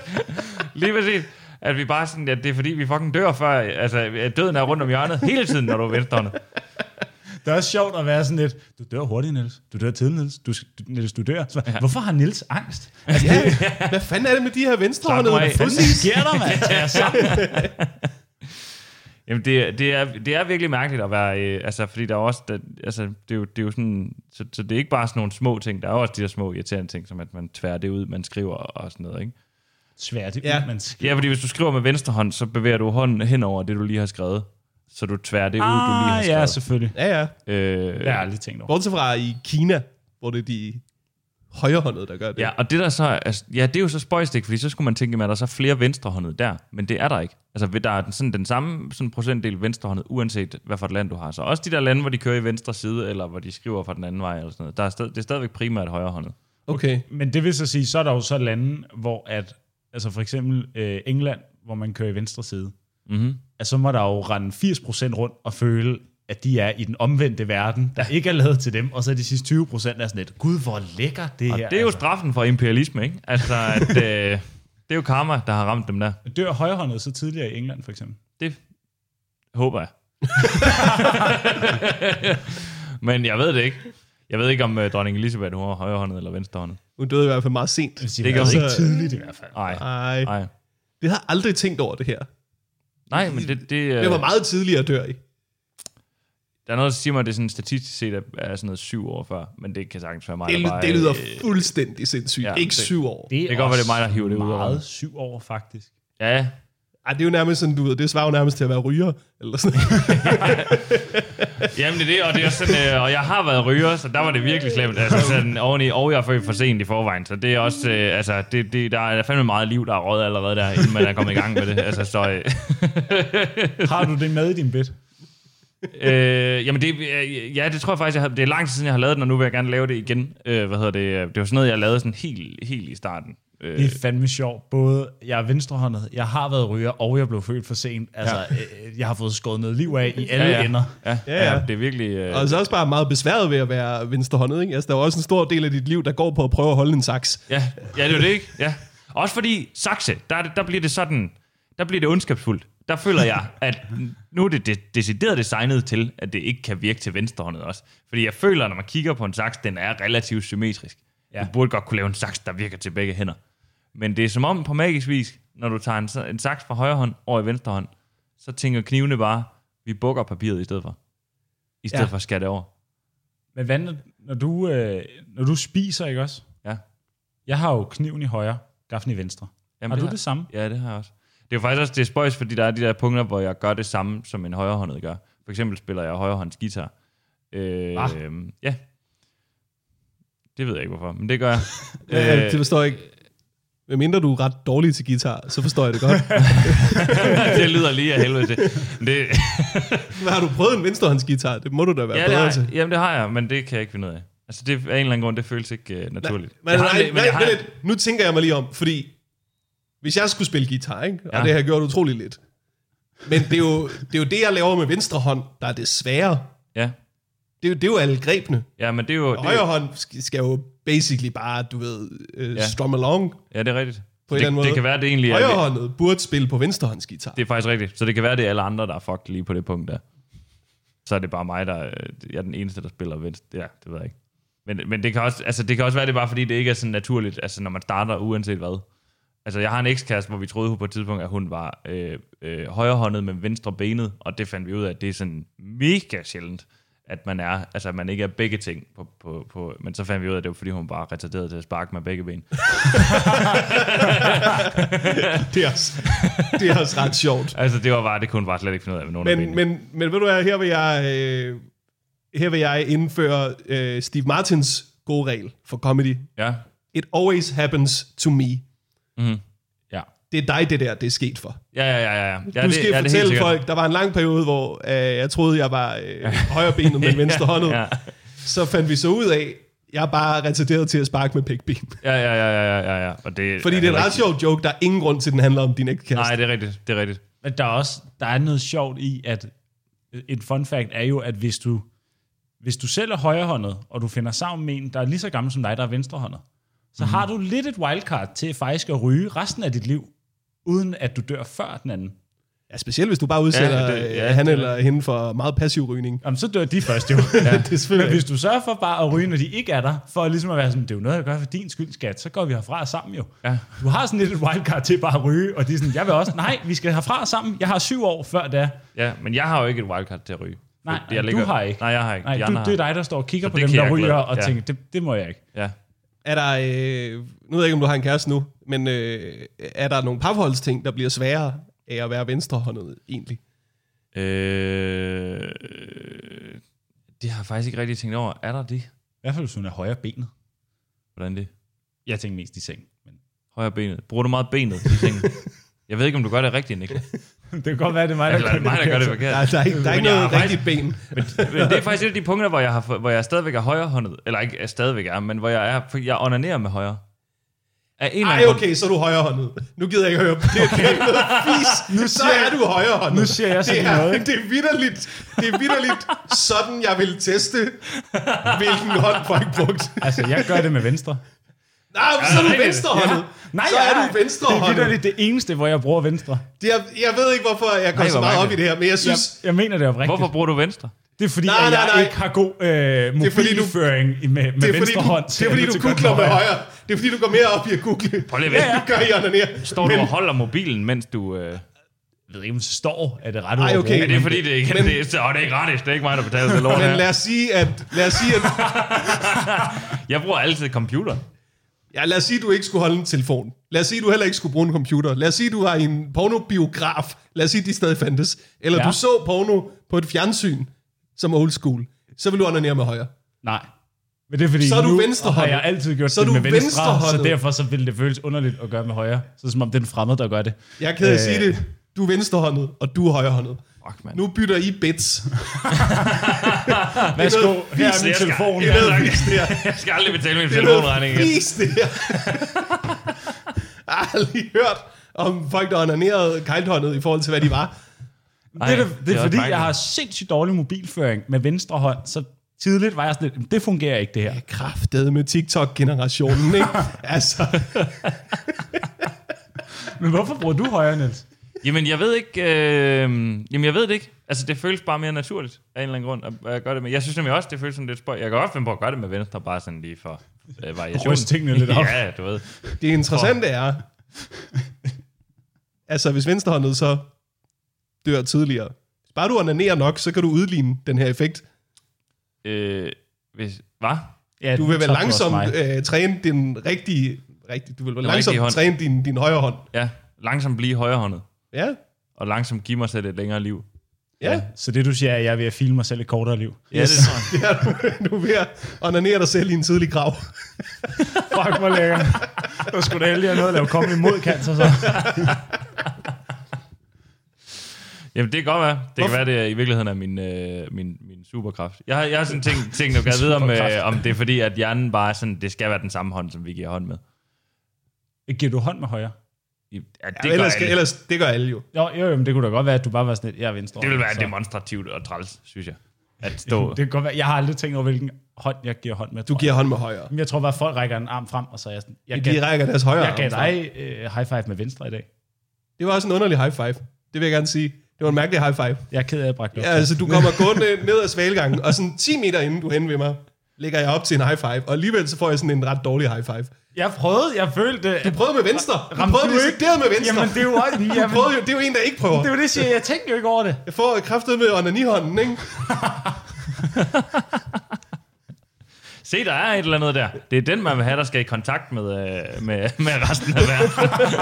Lige præcis. At vi bare sådan, at det er fordi, vi fucking dør før, altså at døden er rundt om hjørnet hele tiden, når du er venstrehåndet. Det er også sjovt at være sådan lidt, du dør hurtigt, Niels. Du dør tidligt, Niels. Du, Niels, du dør. Så, ja. Hvorfor har Niels angst? Altså, Ja, hvad fanden er det med de her venstrehåndede? Hvad sker der, mand? Jamen, det, det, er, det er virkelig mærkeligt at være, øh, altså, fordi der er også, der, altså, det er jo, det er jo sådan, så, så det er ikke bare sådan nogle små ting, der er også de der små irriterende ting, som at man tværer det ud, man skriver og sådan noget, ikke? Svært, Ja. ja. man skriver. Ja, fordi hvis du skriver med venstre hånd, så bevæger du hånden hen over det, du lige har skrevet, så du tværer det ud, du lige har Ah, skrevet. ja, selvfølgelig. Ja, ja. øh, Det har jeg aldrig tænkt over. Bortset fra i Kina, hvor det er de højrehåndede, der gør det. Ja, og det der så, altså, ja, det er jo så spøjst, fordi så skulle man tænke, at der er så flere venstrehåndede der, men det er der ikke. Altså, der er sådan den samme sådan procentdel venstrehåndet, uanset hvad for et land du har. Så også de der lande, hvor de kører i venstre side, eller hvor de skriver fra den anden vej, eller sådan noget, der er stadig, det er stadigvæk primært højrehåndet. Okay. Men det vil så sige, så er der jo så lande, hvor at, altså for eksempel øh, England, hvor man kører i venstre side, Mm-hmm. Altså så må der jo rende 80% rundt og føle, at de er i den omvendte verden, der ikke er lavet til dem, og så er de sidste 20% er sådan lidt, gud, hvor lækker det Og her. det er jo altså. straffen for imperialisme, ikke? Altså, at, øh, det er jo karma, der har ramt dem der. Dør højrehåndet så tidligere i England, for eksempel? Det håber jeg. Men jeg ved det ikke. Jeg ved ikke, om uh, dronning Elisabeth hun var højrehåndet eller venstrehåndet. Hun døde i hvert fald meget sent. Det, Det gør altså hun ikke tidligt i hvert fald. Nej, Nej, nej. det har jeg aldrig tænkt over det her. Nej, men det, det, Det øh, var meget tidligere at dør i. der er noget, der siger mig, at det er sådan statistisk set er, er sådan noget syv år før, men det kan sagtens være mig, Det, bare... det lyder øh, fuldstændig sindssygt. ja, ikke det- syv år. Det, Det kan godt være, det er mig, der hiver det ud over Meget syv år, faktisk. Ja, Ej, det er jo nærmest sådan, du ved, det svarer jo nærmest til at være ryger. Eller sådan. Jamen det er det, og det er sådan, øh, og jeg har været ryger, så der var det virkelig slemt. Altså sådan oveni, og jeg er for sent i forvejen, så det er også, øh, altså det, det, der er fandme meget liv, der er røget allerede der, inden man er kommet i gang med det. Altså så, øh, Har du det med i din bed? øh, jamen det, øh, ja, det tror jeg faktisk, jeg har, det er lang tid siden, jeg har lavet den, og nu vil jeg gerne lave det igen. Øh, hvad hedder det? Det var sådan noget, jeg lavede sådan helt, helt i starten. Øh, Det er fandme sjovt. Både jeg er venstrehåndet, jeg har været ryger, og jeg blev født for sent. Altså, ja. øh, jeg har fået skåret noget liv af i alle ja, ja. ender. Ja, ja, Ja, det er virkelig... Øh, Og så også bare meget besværet ved at være venstrehåndet. Ikke? Altså, der er også en stor del af dit liv, der går på at prøve at holde en saks. Ja, ja, det er det, ikke? Ja. Også fordi sakse, der, er det- der bliver det sådan, der bliver det ondskabsfuldt. Der føler jeg, at nu er det de- decideret designet til, at det ikke kan virke til venstrehåndet også. Fordi jeg føler, når man kigger på en saks, den er relativt symmetrisk. Ja. Du burde godt kunne lave en saks, der virker til begge hænder. Men det er som om på magisk vis, når du tager en, en saks fra højre hånd over i venstre hånd, så tænker knivene bare, vi bukker papiret i stedet for. I stedet Ja. for at skære det over. Men hvad, når, du, øh, når du spiser, ikke også? Ja. Jeg har jo kniven i højre, gaflen i venstre. Jamen, har du har- det samme? Ja, det har jeg også. Det er jo faktisk også det er spøjs, fordi der er de der punkter, hvor jeg gør det samme, som en højrehåndet gør. For eksempel spiller jeg højrehånds guitar. Øh, Ah. ja. Det ved jeg ikke, hvorfor, men det gør jeg. Øh, øh, det forstår jeg ikke. Hvem mindre du er ret dårlig til guitar, så forstår jeg det godt. det lyder lige af helvede til. Det, Hvad har du prøvet en venstrehåndsguitar? Det må du da være ja, det bedre har, til. jamen, det har jeg, men det kan jeg ikke finde ud af. Altså, det er af en eller anden grund, det føles ikke uh, naturligt. Men, nej, det- nej, har- lidt. Nu tænker jeg mig lige om, fordi hvis jeg skulle spille guitar, ikke? og Ja. det har jeg gjort utrolig lidt, men det er, jo, det er jo det, jeg laver med venstre hånd, der er det svære. Ja, Det, er jo- det er jo alle grebene. Ja, men det er jo... Det, Højre hånd skal, jo basically bare, du ved, uh, Ja. strum along ja, det er rigtigt. på en det, eller anden måde. det kan være, det egentlig er... Burde spille på venstrehåndsgitar. Det er faktisk rigtigt. Så det kan være, det er alle andre, der er fucked lige på det punkt der. Så er det bare mig, der øh, jeg er den eneste, der spiller venstre. Ja, det ved jeg ikke. Men, men det, kan også, altså, det kan også være, det er bare fordi, det ikke er sådan naturligt, altså når man starter uanset hvad. Altså jeg har en ekskæreste, hvor vi troede på et tidspunkt, at hun var øh, øh, højrehåndet med venstre benet, og det fandt vi ud af, at det er sådan mega sjældent, at man er, altså at man ikke er begge ting på, på, på, men så fandt vi ud af, at det var fordi, hun var retarderet til at sparke med begge ben. Det er også, det er også ret sjovt. Altså det var bare, det kunne hun bare slet ikke finde ud af med nogen af Men, benene. men, men ved du hvad, her vil jeg, øh, her vil jeg indføre øh, Steve Martins gode regel for comedy. Ja. It always happens to me. Mm-hmm. Ja. Det er dig, det der, det er sket for. Ja, ja, ja, ja. ja du det, skal ja, det er helt fortælle folk, der var en lang periode, hvor øh, jeg troede, jeg var øh, højrebenet med venstre håndet. Ja. Så fandt vi så ud af, jeg er bare retarderet til at sparke med pigben. Ja, ja, ja, ja, ja, ja. Og det, Fordi det er en ret sjov joke, der er ingen grund til, at den handler om din ekskæreste. Nej, det er rigtigt. Det er rigtigt. Men der er også der er noget sjovt i, at et fun fact er jo, at hvis du, hvis du selv er højrehåndet, og du finder sammen med en, der er lige så gammel som dig, der er venstrehåndet, så mm. har du lidt et wildcard til faktisk at ryge resten af dit liv, uden at du dør før den anden. Ja, specielt hvis du bare udsætter Ja, det- ja, ja, han det- eller hende for meget passiv rygning. Jamen, så dør de først jo. Ja, det er Men selvfølgelig. hvis du sørger for bare at ryge, når de ikke er der, for ligesom at være sådan, det er jo noget, jeg gør for din skyld, skat, så går vi herfra sammen jo. Ja. Du har sådan lidt et wildcard til bare at ryge, og de er sådan, jeg vil også, nej, vi skal herfra sammen. Jeg har syv år før det. Ja, men jeg har jo ikke et wildcard til at ryge. Nej, Jeg nej, du har ikke. Nej, jeg har ikke. Nej, du, det er dig, der står og kigger Så på dem, der ryger, og ja. tænker, det, det må jeg ikke. Ja. Er der, øh, nu ved jeg ikke, om du har en kæreste nu, men øh, er der nogle parforholdsting, der bliver sværere af at være venstrehåndet egentlig? Øh, det har jeg faktisk ikke rigtig tænkt over. Er der det? I hvert fald, hvis hun er højre benet. Hvordan det? Jeg tænker mest i seng. Men Højre benet. Bruger du meget benet i sengen? Jeg ved ikke, om du gør det rigtigt, Nick. Det kan godt være, det er mig, Eller er det mig, der gør det forkert? Der, der er ikke, der er ikke Men noget rigtigt ben. Men det er faktisk et af de punkter, hvor jeg, har, hvor jeg stadigvæk er højrehåndet. Eller ikke er stadigvæk er, men hvor jeg er, jeg onanerer med højre. Af en Ej, okay, så er du højrehåndet. Nu gider jeg ikke høre på det. Okay. det er. Nu så er du højrehåndet. Nu siger jeg det sådan er, noget. Det er vidderligt. Det er vidderligt sådan, jeg vil teste, hvilken hånd folk brugt. altså, jeg gør det med venstre. Nej, så er du venstrehåndet. Nej, så jeg er er- du Det er venstrehåndet. vidderligt det eneste, hvor jeg bruger venstre. Det er, jeg ved ikke, hvorfor jeg går Nej, så meget op i det her, men jeg Jeg, synes... jeg mener det oprigtigt. Hvorfor bruger du venstre? Det er fordi, Nej, at nej, jeg nej. ikke har god øh, fordi, du- mobilføring med, med Det er fordi, venstre du, hånd. det er fordi, du googler med højre. Det er fordi, du går mere op i at google. Prøv lige Ja, ja. gør I onaner. Står du og holder mobilen, mens du... Øh... Jeg ved ikke, om det står, at det er ret Ej, okay. Ja, det er fordi, det er ikke, Men- det, er, åh, det er ikke gratis. Det er ikke mig, der betaler det lort Men her. lad os sige, at, lad os sige, at, Jeg bruger altid computer. Ja, lad os sige, du ikke skulle holde en telefon. Lad os sige, du heller ikke skulle bruge en computer. Lad os sige, du var i en pornobiograf. Lad os sige, de stadig fandtes. Eller Ja. du så porno på et fjernsyn, som old school. Så vil du onanere med højre. Nej. Men det er fordi, Så er du nu har jeg altid gjort Så det med venstre, så derfor så vil det føles underligt at gøre med højre. Så som om det er en fremmed, der gør det. Jeg at Øh. sige det. Du er venstrehåndet, og du er højrehåndet. Fuck, man. Nu bytter I bits. Værsgo, her er min jeg skal- telefon. Det er noget fis, det her. Jeg skal aldrig betale min er telefonregning igen. fis, det her. Jeg har aldrig hørt om folk, der onanerede kejlthåndet i forhold til, hvad de var. Det er, det, det er også fordi, jeg har sindssygt dårlig mobilføring med venstre hånd, så tidligt var jeg sådan lidt, det fungerer ikke det her. Kraftet med TikTok-generationen, ikke? altså, Men hvorfor bruger du højre, Niels? Jamen, jeg ved ikke... Øh, jamen, jeg ved det ikke. Altså, det føles bare mere naturligt af en eller anden grund, at jeg gør det med. Jeg synes nemlig også, det føles sådan lidt spøj. Jeg kan også finde på at gøre det med venstre, bare sådan lige for øh, variation. Ryste tingene lidt op. ja, du ved. det interessante er, altså hvis venstrehåndet så dør tidligere, hvis bare du onanerer nok, så kan du udligne den her effekt. Øh, hvis, hvad? Ja, Du vil vel langsomt øh, træne din rigtige, rigtig, du vil vel langsomt rigtige hånd. træne din, din højre hånd. Ja, langsomt blive højrehåndet. Ja, Og langsomt give mig selv et længere liv. ja. Så det du siger, er, at jeg er ved at filme mig selv et kortere liv. Ja, det tror jeg. ja du, du er ved at onanere dig selv i en tidlig grav. Fuck, hvor lækkert. Du skulle da heldig have noget at lave komme imod cancer, så. Jamen, det kan godt være. Det Hvorfor? kan være, det i virkeligheden er min, øh, min, min superkraft. Jeg har, jeg har sådan tænkt, tænkt at vide, om, øh, om det er fordi, at hjernen bare er sådan, det skal være den samme hånd, som vi giver hånd med. Giver du hånd med højre? Ja, det, Ja, gør ellers, alle. ellers, det gør alle jo. Jo, jo, jo, men det kunne da godt være, at du bare var sådan lidt, jeg er venstre. det vil være så. demonstrativt og træls, synes jeg. at stå... Det kan godt være. Jeg har aldrig tænkt over, hvilken hånd jeg giver hånd med. Du giver hånd med højre. jeg. Men jeg tror bare, at folk rækker en arm frem, og så er jeg sådan... Jeg De gav, rækker deres højre jeg gav dig øh, high five med venstre i dag. Det var også en underlig high five. Det vil jeg gerne sige. Det var en mærkelig high five. Jeg er ked af, at jeg bragte det Ja, op. altså, du kommer gående ned ad svalgangen, og sådan 10 meter inden du er henne ved mig, lægger jeg op til en high five, og alligevel så får jeg sådan en ret dårlig high five. Jeg prøvede, jeg følte... Du prøvede med venstre. Du Ramte prøvede du ikke? decideret med venstre. Jamen, det er jo også... Du Jamen, prøvede jo, det er jo en, der ikke prøver. det er jo det, jeg siger. Jeg tænkte jo ikke over det. Jeg får kraftet med onanihånden, ikke? Se, der er et eller andet der. Det er den, man vil have, der skal i kontakt med, øh, med, med resten af verden.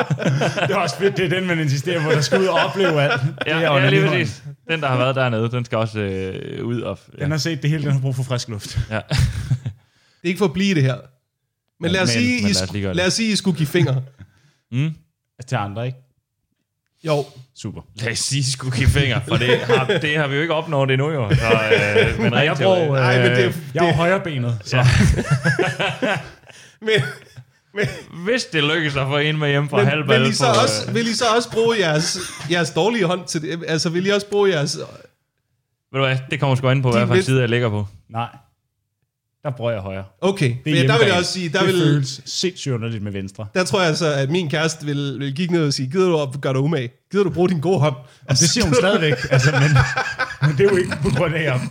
Det er også fedt, det er den, man insisterer på, der skal ud og opleve alt. Det Ja, er ja lige præcis. Den, der har været dernede, den skal også øh, ud og... Ja. Den har set det hele, den har brug for frisk luft. Ja. Det er ikke for at blive det her. Men lad os, Men- sige, men I, lad os det. lad sige, I skulle give fingre. Mm. Til andre, ikke? Jo, Super. Lad os sige, skulle give fingre, for det har, det har vi jo ikke opnået endnu, jo. Så, øh, men Nej, jeg rigtig bruger, teori- Nej, men det er- øh, jeg er jo højrebenet, så Ja. men, Hvis det lykkes at få en med hjem fra men halvbal vil, I så på, øh, også, vil I så også bruge jeres, jeres dårlige hånd til det? Altså, vil I også bruge jeres... Ved du hvad, det kommer sgu ind på, hvad for en lidt- side jeg ligger på. nej. Der bruger jeg højre. Okay, Det er ja, der vil jeg også sige, der, det vil, føles sindssygt underligt med venstre. der tror jeg så, at min kæreste vil, vil kigge ned og sige, gider du op gøre dig umage? Gider du bruge din gode hånd? Og det siger hun stadigvæk, altså, men, men det er jo ikke på grund af, at jeg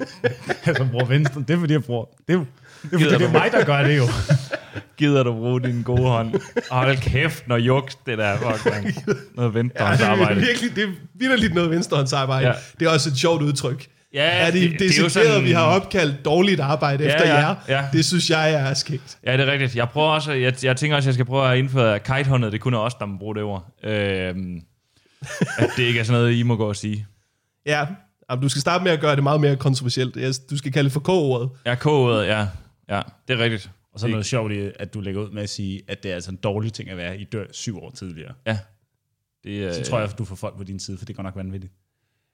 altså, bruger venstre. Det er fordi, jeg bruger... Det er, jo- det Gider det er mig, der gør det jo. Gider du bruge din gode hånd? Hold kæft, når juks det der. Fuck, man. Noget Ja, venstrehåndsarbejde. det er virkelig, det er vildt noget venstrehåndsarbejde. Ja. Ja. Det er også et sjovt udtryk. Ja, er det, det, det er jo sådan, vi har opkaldt dårligt arbejde Ja, efter ja, jer. ja. Det synes jeg er skægt. Ja, det er rigtigt. Jeg prøver også, jeg, jeg tænker også, at jeg skal prøve at indføre kitehåndet. Det kunne også, der må bruge det ord. Øhm, at det ikke er sådan noget, I må gå og sige. Ja, du skal starte med at gøre det meget mere kontroversielt. Du skal kalde det for K-ordet. Ja, k ja. Ja, det er rigtigt. Og så er noget sjovt i, at du lægger ud med at sige, at det er altså en dårlig ting at være, I dør syv år tidligere. Ja. Det, øh, Så tror jeg, at du får folk på din side, for det går nok vanvittigt.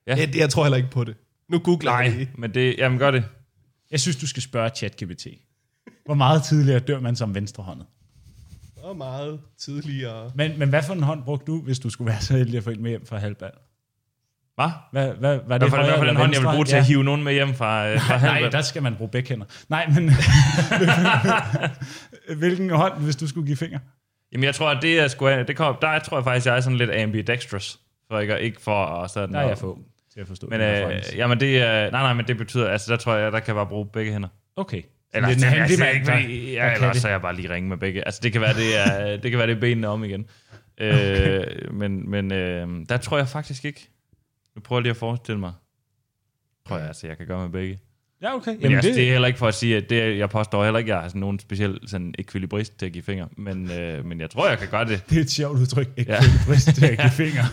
Ja. Ja. Jeg, jeg tror heller ikke på det. Nu googler jeg Nej, lige. men det, jamen gør det. Jeg synes, du skal spørge ChatGPT. Hvor meget tidligere dør man som venstrehåndet? Og meget tidligere. Men, men hvad for en hånd brugte du, hvis du skulle være så heldig at få en med hjem fra halvbal? Hvad? Hvad, hvad, hvad er Hvad det for, hvad for den hånd, jeg vil bruge til at hive nogen med hjem fra, øh, fra Nej, halvvalg? der skal man bruge begge hænder. Nej, men... Hvilken hånd, hvis du skulle give fingre? Jamen, jeg tror, at det er sgu, det kom, der tror jeg faktisk, jeg er sådan lidt ambidextrous. For ikke, ikke for at sådan... Er jeg få til at forstå. Men, øh, jamen, det er... Nej, nej, men det betyder... Altså, der tror jeg, der kan jeg bare bruge begge hænder. Okay. Eller, Lidt altså, en altså, ikke, der- ja, eller det. så er jeg bare lige ringe med begge. Altså, det kan være, det er, det kan være, det er benene om igen. Øh, men men øh, der tror jeg faktisk ikke. Nu prøver jeg lige at forestille mig. Tror jeg, altså, jeg kan gøre med begge. Ja, okay. Men jeg, det... det er heller ikke for at sige, at det, jeg påstår heller ikke, at jeg er sådan nogen speciel sådan ekvilibrist til at give fingre. Men, øh, men jeg tror, jeg kan gøre det. det er et sjovt udtryk. Ikke Ja. ja. brist til at give fingre.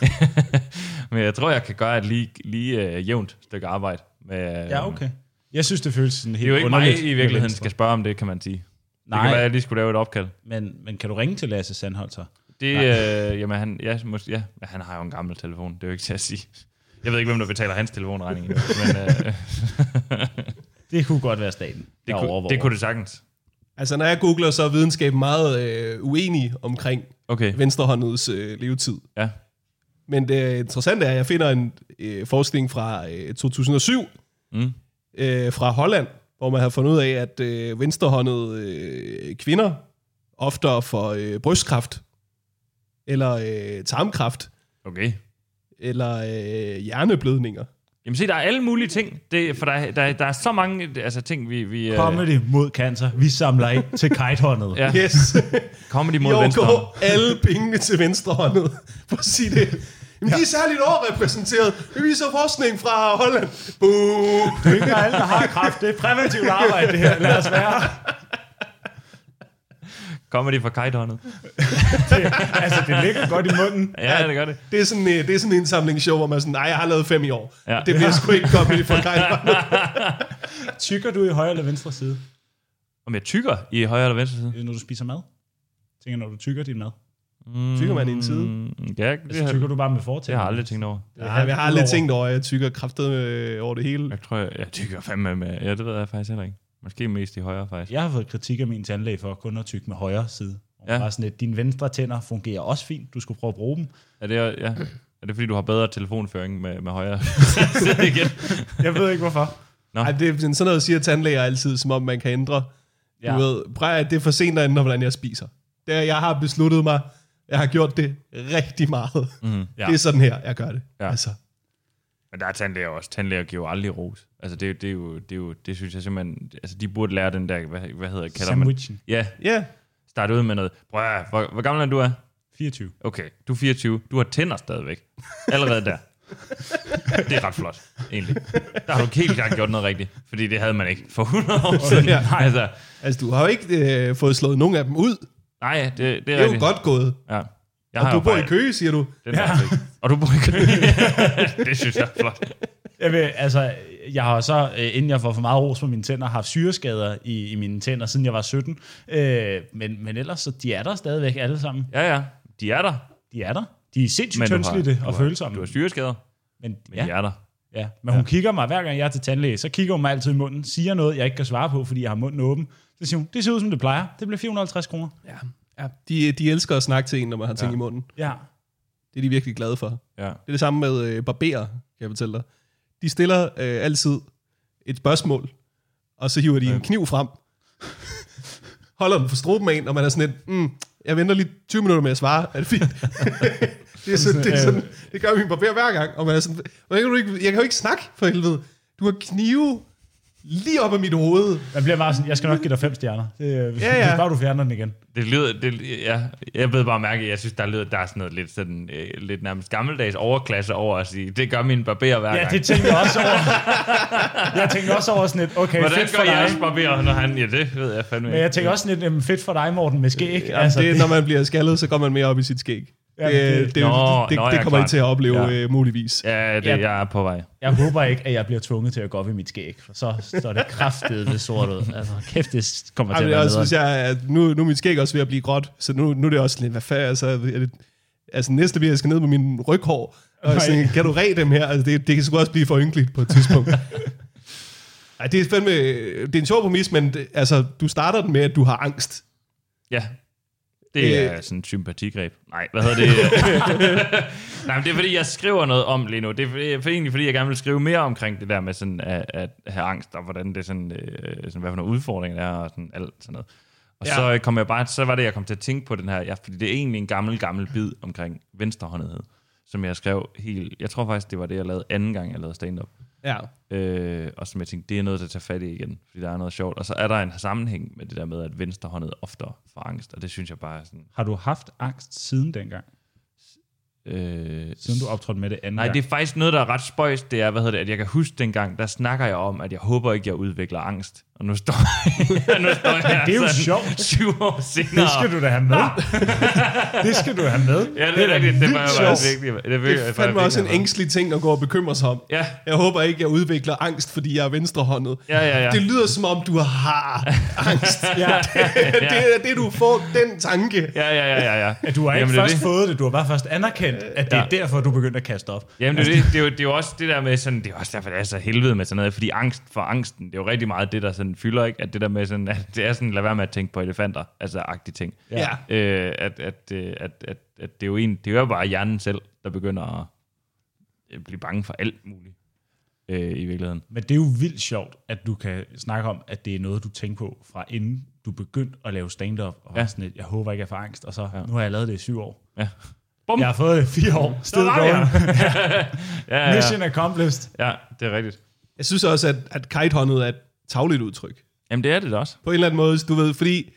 men jeg tror, jeg kan gøre et lige, lige uh, jævnt stykke arbejde. Med, øh, Ja, okay. Jeg synes, det føles sådan helt Det er jo ikke mig i virkeligheden, skal spørge om det, kan man sige. Det Nej, kan være, at jeg lige skulle lave et opkald. men, men kan du ringe til Lasse Sandholzer? Det, øh, jamen, han, ja, måske, ja, han har jo en gammel telefon, det er jo ikke til at sige. Jeg ved ikke, hvem der betaler hans telefonregning, endnu, men øh, Det kunne godt være staten, det, der kunne, overvåger. det kunne det sagtens. Altså, når jeg googler, så er videnskaben meget øh, uenig omkring Okay, venstrehåndets øh, levetid. ja. Men det interessante er, at jeg finder en øh, forskning fra øh, 2007 Mm. øh, fra Holland, hvor man har fundet ud af, at øh, venstrehåndede øh, kvinder oftere får øh, brystkræft, eller øh, tarmkræft, Okay. Eller øh, hjerneblødninger. Jamen se, der er alle mulige ting, det, for der, der, der er så mange altså, ting, vi... vi øh, Comedy mod cancer. Vi samler ind til kitehåndet. Ja, Yes. comedy mod venstre. går alle pengene til venstrehåndet. For at sige det. Jamen, de er særligt overrepræsenteret. Det viser forskning fra Holland. Boo! Det er ikke alle, der har kraft. Det er præventivt arbejde, det her. Lad os være. Comedy for kitehåndet. Det, altså, det ligger godt i munden. Ja, det gør det. Det er sådan, øh, det er sådan en indsamlingsshow, hvor man er sådan, nej, jeg har lavet fem i år. Ja. Ja. Det bliver sgu ikke kommet for Kajl. Tykker du i højre eller venstre side, Om jeg tykker i højre eller venstre side? når du spiser mad? Tænker, når du tykker din mad. Tykker man i en side? Mm, ja, det, Altså, har, tykker du bare med fortæller? det har jeg aldrig tænkt over. Ja, jeg har aldrig tænkt over, at jeg tykker kraftet øh, over det hele. Jeg tror, jeg, jeg tykker fandme med... Ja, det ved jeg faktisk heller ikke. Måske mest i højre, faktisk. Jeg har fået kritik af min tandlæge for kun at tykke med højre side. Og Ja. Bare sådan lidt, dine venstre tænder fungerer også fint. Du skulle prøve at bruge dem. Er det, ja, er det fordi, du har bedre telefonføring med, med højre side igen? Jeg ved ikke hvorfor. Nå. Ej, det er sådan noget, siger tandlæger altid, som om man kan ændre. Ja. Du ved, prøv at det er for sent at ændre, hvordan jeg spiser. Det er, jeg har besluttet mig, jeg har gjort det rigtig meget. Mm, ja. ja. Det er sådan her, jeg gør det. Ja. Altså, Men der er tandlæger også. Tandlæger giver jo aldrig ros. Altså, det, jo- det, er jo, det, er jo, det synes jeg simpelthen... Altså, de burde lære den der... Hvad, hvad hedder kalder man? Sandwichen. Ja, ja, starte ud med noget. Prøv at, hvor, hvor gammel er du er? 24. Okay, du er 24. Du har tænder stadigvæk. Allerede der. Det er ret flot, egentlig. Der har du helt klart gjort noget rigtigt. Fordi det havde man ikke for 100 år siden. Ja. Altså, altså du har jo ikke øh, fået slået nogen af dem ud. nej, det, det er Det er jo rigtigt. godt gået. Ja. Jeg Og har du bor i bare- Køge, siger du. Den ja. Og du bor i Køge. det synes jeg er flot. Jeg, vil, altså, jeg har så, øh, inden jeg får for meget ros på mine tænder, haft syreskader i, i mine tænder, siden jeg var 17. Øh, men, men ellers, så de er der stadigvæk alle sammen. Ja, ja. De er der. De er der. De er sindssygt du og har- følsomme. Du har syreskader, Men, men ja, de er der. ja. men hun kigger mig, hver gang jeg er til tandlæge, så kigger hun mig altid i munden, siger noget, jeg ikke kan svare på, fordi jeg har munden åben. Så siger hun, det ser ud som det plejer. Det bliver 450 kroner. Ja. Ja. De, de elsker at snakke til en, når man har ting ja. i munden. Ja. Det er de virkelig glade for. Ja. Det er det samme med øh, barberer, kan jeg fortælle dig. De stiller øh, altid et spørgsmål, og så hiver de en kniv frem, holder den for struben af en, og man er sådan lidt, mm, jeg venter lige 20 minutter med at svare, er det fint? det, er sådan, det, er sådan, det gør min barber hver gang, og man er sådan, "Hvordan kan du ikke, jeg kan jo ikke snakke for helvede. Du har knive lige op af mit hoved. Man bliver bare sådan, jeg skal nok give dig fem stjerner. Det, hvis, Ja, ja. hvis bare du fjerner den igen. Det lyder, det, ja, jeg ved bare mærke, jeg synes, der lyder, der er sådan noget lidt, sådan, øh, lidt nærmest gammeldags overklasse over at sige, det gør min barber hver Ja, gang. det tænker jeg også over. jeg tænker også over sådan et, okay, Hvordan fedt gør for dig. barber, når han... Ja, det ved jeg fandme Men jeg tænker også sådan lidt, jamen, fedt for dig, Morten, med skæg. Ja, altså, det, når man bliver skaldet, så går man mere op i sit skæg. Ja, det, det- det, det, Nå, det, nå, det, kommer I til at opleve Ja. øh, muligvis. Ja, det, Ja. jeg er på vej. Jeg håber ikke, at jeg bliver tvunget til at gå op i mit skæg, for så står det kraftet det sort ud. Altså, kæft, det kommer til Ej, at være også, nederen. hvis jeg, at nu, nu er mit skæg også ved at blive gråt, så nu, nu er det også lidt, hvad fanden, altså, er det, altså næste bliver, jeg skal ned på min ryghår, og Nej. sådan, kan du ræde dem her? Altså, det, det kan sgu også blive for ynkeligt på et tidspunkt. Ej, det er fandme, det er en sjov præmis, men det, altså, du starter den med, at du har angst. Ja. Det er Øh. sådan et sympatigreb. Nej, hvad hedder det? Nej, men det er fordi, jeg skriver noget om lige nu. Det er for egentlig fordi, jeg gerne vil skrive mere omkring det der med sådan at, at have angst, og hvordan det sådan, øh, sådan hvad for nogle udfordringer der er, og sådan alt sådan noget. Og Ja. ja. så kom jeg bare, så var det, jeg kom til at tænke på den her, ja, fordi det er egentlig en gammel, gammel bid omkring venstrehåndethed, som jeg skrev helt, jeg tror faktisk, det var det, jeg lavede anden gang, jeg lavede stand-up. Ja. Øh, og som jeg tænkte, det er noget, der tager fat i igen, fordi der er noget sjovt. Og så er der en sammenhæng med det der med, at venstrehåndet oftere får angst, og det synes jeg bare er sådan... Har du haft angst siden dengang? Øh, Siden du optrådte med det anden Nej, gang? det er faktisk noget, der er ret spøjst. Det er, hvad hedder det, at jeg kan huske dengang, der snakker jeg om, at jeg håber ikke, jeg udvikler angst. Og nu står, nu står jeg Det er jo sådan sjovt. syv år senere. Det skal du da have med. det skal du have med. Ja, det er rigtigt. Det var sjovt. vigtigt. Det, Det virkelig- er fandme også en virkelig- ængstelig ting at gå og bekymre sig om. Ja, Jeg håber ikke, jeg udvikler angst, fordi jeg er venstrehåndet. ja, ja. ja. Det lyder som om, du har angst. Ja. det er det, du får, den tanke. Ja, ja, ja, ja, ja. At du har ikke Jamen, det er først det. fået det, du har bare først anerkendt, at det er Ja. derfor, du begyndte at kaste op. Jamen, det er, jo det, det, er jo, det er jo også det der med sådan, det er også derfor, det er så helvede med sådan noget, fordi angst for angsten, det er jo rigtig meget det, der sådan fylder, ikke? At det der med sådan, at det er sådan, lad være med at tænke på elefanter, altså agtige ting. Ja. Øh, at, at, øh, at, at, at, det er jo en, det er jo bare hjernen selv, der begynder at øh, blive bange for alt muligt øh, i virkeligheden. Men det er jo vildt sjovt, at du kan snakke om, at det er noget, du tænker på fra inden du begyndte at lave stand-up. Og ja. Ja. sådan et, jeg håber ikke, jeg får angst. Og så, ja. Ja. nu har jeg lavet det i syv år. Ja. Bum! Jeg har fået det i fire år. Var going. jeg. Ja, ja, Mission accomplished. ja, det er rigtigt. Jeg synes også, at, at kitehåndet er et tagligt udtryk. Jamen, det er det da også. På en eller anden måde, du ved, fordi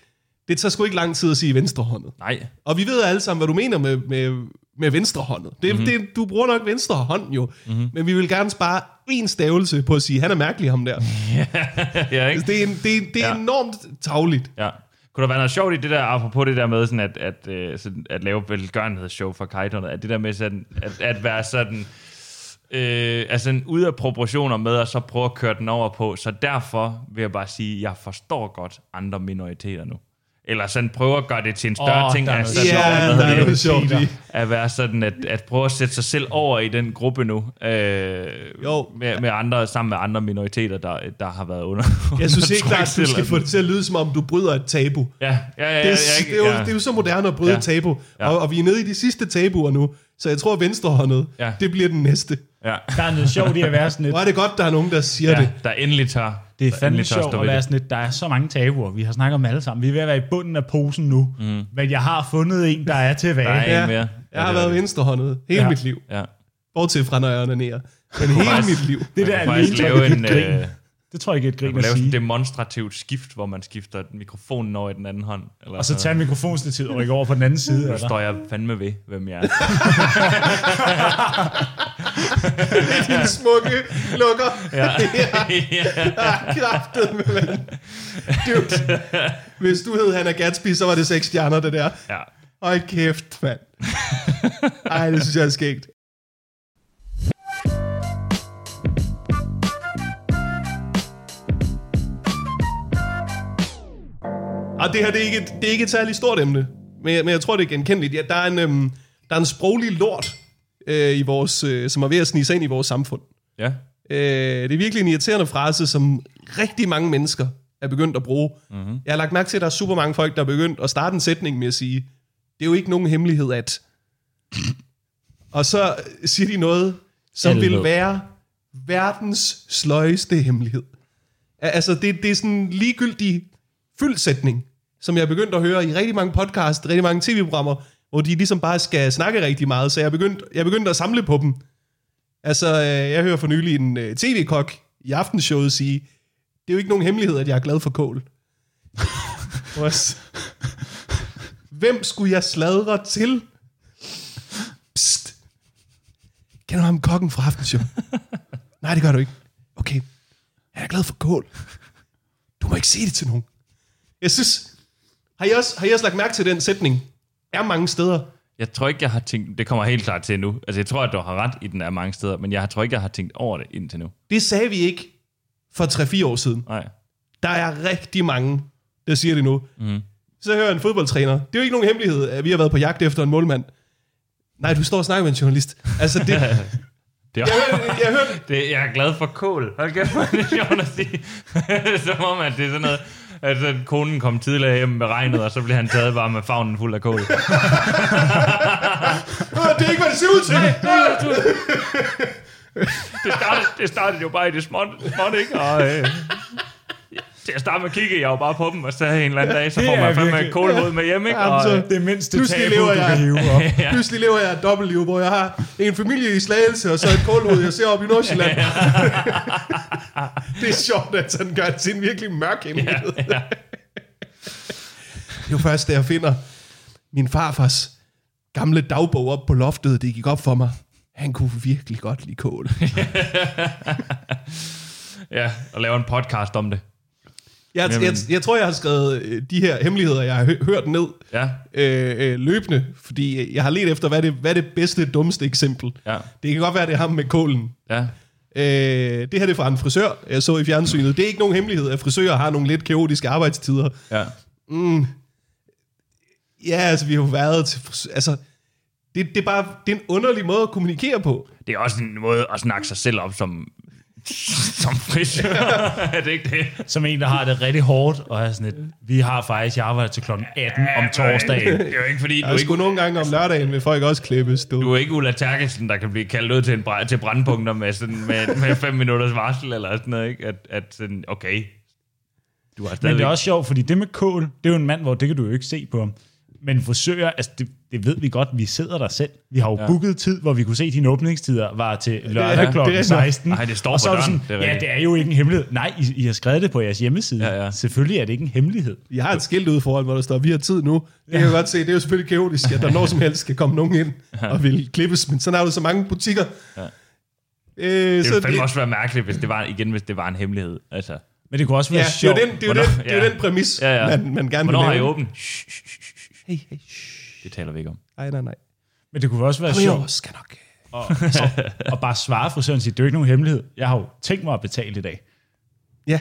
det tager sgu ikke lang tid at sige venstrehåndet. Nej. Og vi ved alle sammen, hvad du mener med, med, med venstrehåndet. Det, mm-hmm. det, du bruger nok venstre hånd jo, mm-hmm. men vi vil gerne spare en stavelse på at sige, han er mærkelig ham der. ja, ikke? Det er, en, det er, det er Ja. enormt tagligt. Ja. Kunne der være noget sjovt i det der, apropos det der med sådan at, at, øh, sådan at lave velgørenhedsshow for kajterne, at det der med sådan, at, at være sådan, øh, altså sådan ude af proportioner med, og så prøve at køre den over på, så derfor vil jeg bare sige, at jeg forstår godt andre minoriteter nu. Eller sådan prøve at gøre det til en større oh, ting, er at. Ja, hvad der er det, noget sjovt i. at være sådan, at, at prøve at sætte sig selv over i den gruppe nu, øh, Jo. med, med andre, sammen med andre minoriteter, der, der har været under Jeg synes undertrykt at du skal få det til at lyde, som om du bryder et tabu. Ja, ja, ja, ja, Det er, ja, det, er jo, ja. det er jo så moderne at bryde Ja. et tabu. Ja. Og, og vi er nede i de sidste tabuer nu, så jeg tror, at venstrehåndet, Ja. det bliver den næste. Ja. Der er noget sjovt i at være sådan lidt, Hvor er det godt, der er nogen, der siger ja, det. der endelig tør. det er fandme sjovt at ved være sådan lidt, der er så mange tabuer, vi har snakket om alle sammen. Vi er ved at være i bunden af posen nu, mm. men jeg har fundet en, der er tilbage. Der er Ja. en mere. Jeg har det er været det. venstrehåndet hele Ja. mit liv. Ja. Bortset fra, når jeg onanerer. Men hele mit liv. Det der er lave en, et grin. øh, Det tror jeg ikke er et grin at lave sådan sige. et demonstrativt skift, hvor man skifter mikrofonen over i den anden hånd. Eller Og så tage mikrofonstativet og rykke over på den anden side. Nu Eller? står jeg fandme ved, hvem jeg er. Din smukke lukker. Ja. Ah, Kraftet med mand. Dude. Hvis du hed Hannah Gatsby, så var det seks stjerner, det der. ja. Hold kæft, mand. Ej, det synes jeg er skægt. Og det her, det er ikke et, det er ikke et særligt stort emne, men jeg, men jeg tror, det er genkendeligt. Ja, der, er en, øhm, der er en sproglig lort, øh, i vores, øh, som er ved at snige sig ind i vores samfund. Ja. Øh, det er virkelig en irriterende frase, som rigtig mange mennesker er begyndt at bruge. Mm-hmm. Jeg har lagt mærke til, at der er super mange folk, der er begyndt at starte en sætning med at sige, det er jo ikke nogen hemmelighed, at... Og så siger de noget, som vil være verdens sløjeste hemmelighed. Al- Altså, det, det er sådan en ligegyldig fyldsætning, som jeg er begyndt at høre i rigtig mange podcasts, rigtig mange tv-programmer, hvor de ligesom bare skal snakke rigtig meget, så jeg er begyndt, jeg er begyndt at samle på dem. Altså, øh, jeg hører for nylig en øh, tv-kok i aftenshowet sige, det er jo ikke nogen hemmelighed, at jeg er glad for kål. Hvem skulle jeg sladre til? Psst. Kender du ham kokken fra aftenshow? Nej, det gør du ikke. Okay. Jeg er glad for kål. Du må ikke sige det til nogen. Jeg synes... Har I også, har I også lagt mærke til den sætning? Er mange steder. Jeg tror ikke, jeg har tænkt... Det kommer helt klart til nu. Altså, jeg tror, at du har ret i den er mange steder, men jeg tror ikke, jeg har tænkt over det indtil nu. Det sagde vi ikke for 3-4 år siden. Nej. Der er rigtig mange, der siger det nu. Mm. Så hører en fodboldtræner. Det er jo ikke nogen hemmelighed, at vi har været på jagt efter en målmand. Nej, du står og snakker med en journalist. Altså, det, Det er, jeg, hørte, jeg hørte, det, jeg er glad for kål. Hold kæft, hvor er det sjovt at sige. Som om, at det er sådan noget... Altså, konen kom tidligere hjem med regnet, og så bliver han taget bare med favnen fuld af kål. "Åh, det er ikke, hvad det ser ud til. det, startede, det startede jo bare i det småt, småt ikke? Og, øh, til at starte med kiggede jeg jo bare på dem, og så en eller anden dag, så får man fandme et kålhoved med hjem, ikke? Jamen, Og, så- øh, Det mindste Pludselig tabu, lever du jeg- kan hive op. ja. Pludselig lever jeg et dobbeltliv, hvor jeg har en familie i Slagelse, og så et kålhoved, jeg ser op i Nordsjælland. det er sjovt, at sådan gør det en virkelig mørk hemmelighed. ja, ja. Det er jo først, da jeg finder min farfars gamle dagbog op på loftet, det gik op for mig. Han kunne virkelig godt lide kål. ja, og lave en podcast om det. Jeg, Jamen. jeg, jeg tror, jeg har skrevet øh, de her hemmeligheder, jeg har hø- hørt ned Ja, øh, øh, løbende, fordi jeg har let efter, hvad er det, hvad er det bedste, dummeste eksempel. ja, Det kan godt være, det er ham med kålen. ja. Øh, det her det er fra en frisør, jeg så i fjernsynet. Det er ikke nogen hemmelighed, at frisører har nogle lidt kaotiske arbejdstider. ja. Ja, altså, vi har jo været til frisør. Altså, det, det, er bare det er en underlig måde at kommunikere på. Det er også en måde at snakke sig selv op som, som frisør. er det ikke det? Som en, der har det rigtig hårdt, og er sådan et, vi har faktisk, jeg arbejder til klokken 18 om torsdagen. Det er jo ikke fordi, du er er ikke, nogle gange om lørdagen, vil folk også klippes. Du. du er ikke Ulla Terkelsen, der kan blive kaldt ud til, en, bra- til brandpunkter med, sådan, med, med fem minutters varsel, eller sådan noget, ikke? At, at sådan, okay, du har Men stadigvæk... det er også sjovt, fordi det med kål, det er jo en mand, hvor det kan du jo ikke se på ham. Men frisører, altså det, det ved vi godt, vi sidder der selv. Vi har jo ja. booket tid, hvor vi kunne se, at dine åbningstider var til lørdag det ja, er klokken rigtigt. 16. Nej, det står og så på er døren, sådan, det ja, det er jo ikke en hemmelighed. Nej, I, I har skrevet det på jeres hjemmeside. Ja, ja. Selvfølgelig er det ikke en hemmelighed. Jeg har et skilt ude foran, hvor der står, vi har tid nu. Det kan jeg godt se, det er jo selvfølgelig kaotisk, at der når som helst skal komme nogen ind og vil klippes, men sådan er der så mange butikker. Ja. Øh, Det ville fandme også være mærkeligt, hvis det var, igen, hvis det var en hemmelighed. Altså, Men det kunne også være ja, det er sjovt. jo den, det er jo Hvornår- den, det er ja. den præmis, Ja, ja. Man, man gerne hvornår vil har I åbent? Hey, hey, shh. Det taler vi ikke om. Nej, nej, nej. Men det kunne også være sjovt skal nok. og, og, og bare svare frisøren og sige, det er jo ikke nogen hemmelighed. Jeg har jo tænkt mig at betale i dag. Ja.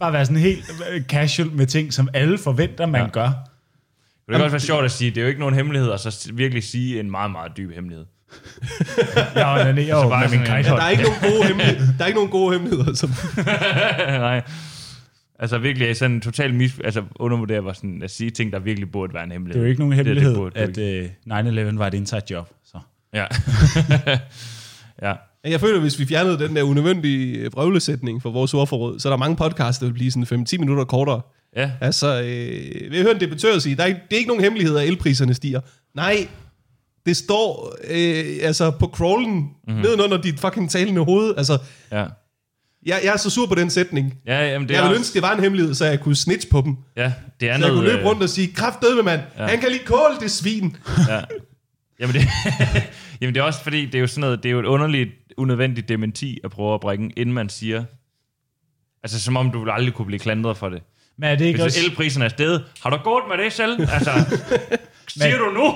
Bare være sådan helt øh, casual med ting, som alle forventer, man ja. gør. Det kan også være sjovt at sige, det er jo ikke nogen hemmelighed, og så virkelig sige en meget, meget dyb hemmelighed. Jeg onanerer jo med min kajthånd. Der er ikke nogen gode hemmeligheder. Der er ikke nogen gode hemmeligheder. Som, Nej. Altså virkelig sådan totalt mis... Altså undervurdere var sådan at sige ting, der virkelig burde være en hemmelighed. Det er jo ikke nogen Det- det hemmelighed, burde at øh, 9-11 var et inside job. Så. Ja. ja. Jeg føler, hvis vi fjernede den der unødvendige brøvlesætning for vores ordforråd, så er der mange podcasts, der vil blive sådan 5-10 minutter kortere. Ja. Altså, øh, vi har hørt en debattør sige, der er, ikke- det er ikke nogen hemmelighed, at elpriserne stiger. Nej, det står øh, altså på crawlen mm-hmm. nedenunder dit fucking talende hoved. Altså, Ja. Jeg, jeg er så sur på den sætning. Ja, jamen, det er jeg ville også- ønske, det var en hemmelighed, så jeg kunne snitch på dem. Ja, det er Så jeg noget... kunne løbe øh, rundt og sige, kraftedeme mand, ja. han kan lide kål, det svin. Ja. Jamen det, jamen det er også fordi, det er jo sådan noget, det er jo et underligt, unødvendigt dementi at prøve at bringe, inden man siger, altså som om du vil aldrig kunne blive klandret for det. Men er det ikke Hvis også... elprisen er steget, har du gået med det selv? Altså, siger du nu?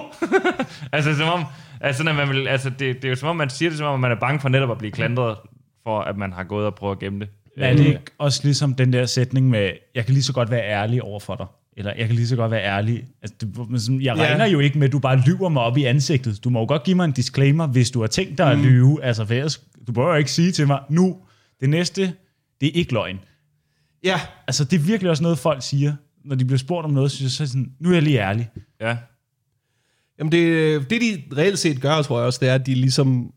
altså som om, altså, når man vil, altså det, det er jo som om, man siger det, som om man er bange for netop at blive klandret for, at man har gået og prøvet at gemme det. Men er det ikke også ligesom den der sætning med, jeg kan lige så godt være ærlig over for dig? Eller jeg kan lige så godt være ærlig. Altså, det, jeg Ja. regner jo ikke med, at du bare lyver mig op i ansigtet. Du må jo godt give mig en disclaimer, hvis du har tænkt dig at lyve. Altså, for ellers, du bør jo ikke sige til mig, nu, det næste, det er ikke løgn. Ja, Altså, det er virkelig også noget, folk siger, når de bliver spurgt om noget, så, så er sådan, nu er jeg lige ærlig. Ja, Jamen det, det de reelt set gør, tror jeg også, det er, at de ligesom,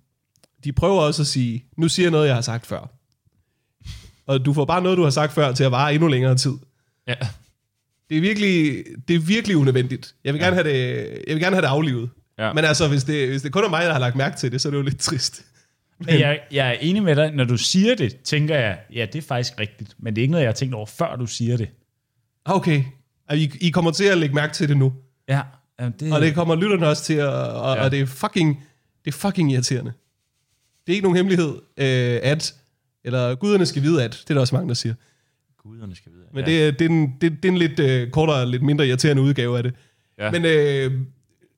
de prøver også at sige, nu siger jeg noget, jeg har sagt før. Og du får bare noget, du har sagt før, til at vare endnu længere tid. ja. Det er virkelig, det er virkelig unødvendigt. Jeg vil gerne have det, jeg vil gerne have det aflivet. Ja. Men altså, hvis det, hvis det kun er mig, der har lagt mærke til det, så er det jo lidt trist. Men jeg, jeg er enig med dig, når du siger det, tænker jeg, ja, det er faktisk rigtigt. Men det er ikke noget, jeg har tænkt over, før du siger det. Okay, og I, I kommer til at lægge mærke til det nu. Ja, ja, det, Og det kommer lytterne også til, at, og, Ja. og det er fucking, det er fucking irriterende. Det er ikke nogen hemmelighed, øh, at, eller guderne skal vide at, det er der også mange, der siger. Guderne skal vide. Men ja. ja. det, er- det, er en, det, det er en lidt øh, kortere, lidt mindre irriterende udgave af det. Ja. Ja. Men øh,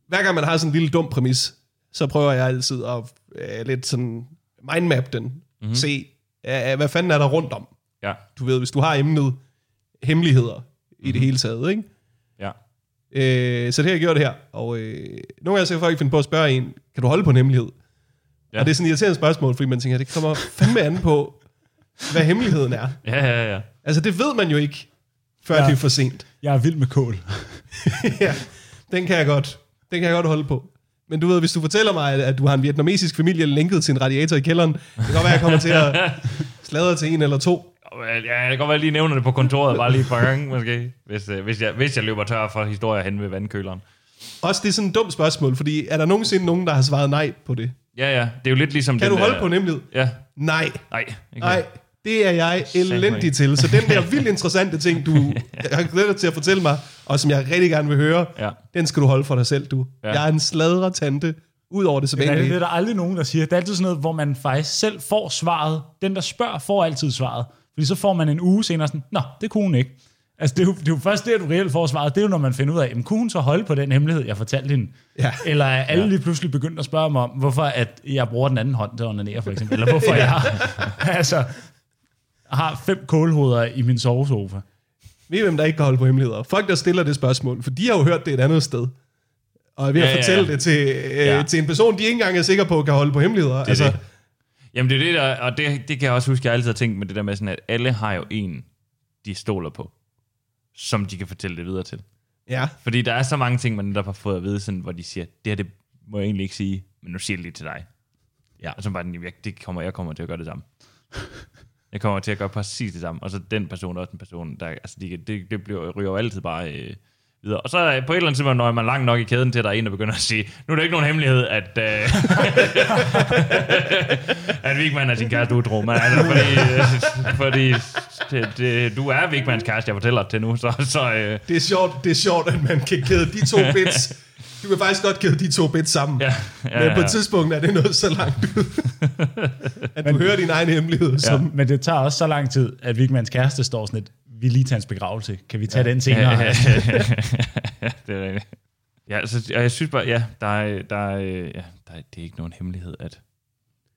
hver gang man har sådan en lille dum præmis, så prøver jeg altid at øh, lidt sådan mindmap den. Mm-hmm. Se, øh, hvad fanden er der rundt om? Ja, Du ved, hvis du har emnet hemmeligheder mm-hmm. i det hele taget, ikke? ja. Øh, så det har jeg gjort her. Og øh, nogle gange så kan folk finde på at spørge en, kan du holde på en hemmelighed? Ja. Og det er sådan et irriterende spørgsmål, fordi man tænker, det kommer fandme an på, hvad hemmeligheden er. Ja, ja, ja. Altså det ved man jo ikke, før Ja. det er for sent. Jeg er vild med kål. ja, den kan jeg godt. Den kan jeg godt holde på. Men du ved, hvis du fortæller mig, at, du har en vietnamesisk familie linket til en radiator i kælderen, det kan godt være, at jeg kommer til at sladre til en eller to. Ja, jeg kan godt være, at jeg lige nævner det på kontoret, bare lige et par gange, måske. Hvis, øh, hvis, jeg, hvis jeg løber tør for historier hen ved vandkøleren. Også det er sådan et dumt spørgsmål, fordi er der nogensinde nogen, der har svaret nej på det? Ja, ja. Det er jo lidt ligesom Kan den du holde der- på en hemmelighed? Ja. Nej. Nej. Ikke Nej, det er jeg elendig til. Så den der vildt interessante ting, du har glædet dig til at fortælle mig, og som jeg rigtig gerne vil høre, Ja. den skal du holde for dig selv, du. Ja. Jeg er en sladre tante, ud over det Men det er sædvanlige. der aldrig nogen, der siger. Det er altid sådan noget, hvor man faktisk selv får svaret. Den, der spørger, får altid svaret. Fordi så får man en uge senere sådan, nå, det kunne hun ikke. Altså, det er, jo, det er jo først der, du reelt får svaret. Det er jo, når man finder ud af, jamen, kunne hun så holde på den hemmelighed, jeg fortalte hende? Ja. Eller er alle lige pludselig begyndt at spørge mig om, hvorfor at jeg bruger den anden hånd til at onanere, for eksempel? Eller hvorfor jeg har, altså, har fem kålhoveder i min sovesofa? Ved I, hvem der ikke kan holde på hemmeligheder? Folk, der stiller det spørgsmål, for de har jo hørt det et andet sted. Og er ved at Ja, ja, fortælle ja. det til, øh, Ja. ja. til en person, de ikke engang er sikre på, kan holde på hemmeligheder. Det altså, det. Jamen det er det der, og det, det kan jeg også huske, jeg altid har tænkt med det der med sådan, at alle har jo en, de stoler på, som de kan fortælle det videre til. Ja. Fordi der er så mange ting, man netop har fået at vide, sådan, hvor de siger, det her det må jeg egentlig ikke sige, men nu siger jeg det lige til dig. Ja. Og så bare, den, jeg, det kommer, jeg kommer til at gøre det samme. Jeg kommer til at gøre præcis det samme. Og så den person er også en person, der, altså de, det, det bliver, ryger jo altid bare øh, videre. Og så er på et eller andet tidspunkt, når man langt nok i kæden til, at der er en, der begynder at sige, nu er det ikke nogen hemmelighed, at, øh, at Vigman er sin kæreste utro. Men altså, fordi, øh, fordi det, det, du er Vigmans kæreste, jeg fortæller det til nu. Så, så øh, Det er sjovt, det er sjovt, at man kan kæde de to bits. Du kan faktisk godt kæde de to bits sammen. ja, ja, Men på ja. et tidspunkt er det noget så langt ud, at du hører din egen hemmelighed. Som, Men det tager også så lang tid, at Vigmans kæreste står sådan lidt, vi lige tager hans begravelse. Kan vi tage ja. den senere? Ja, det er rigtigt. Ja, altså, og jeg synes bare, ja, der er, der er, ja, der er, det er ikke nogen hemmelighed, at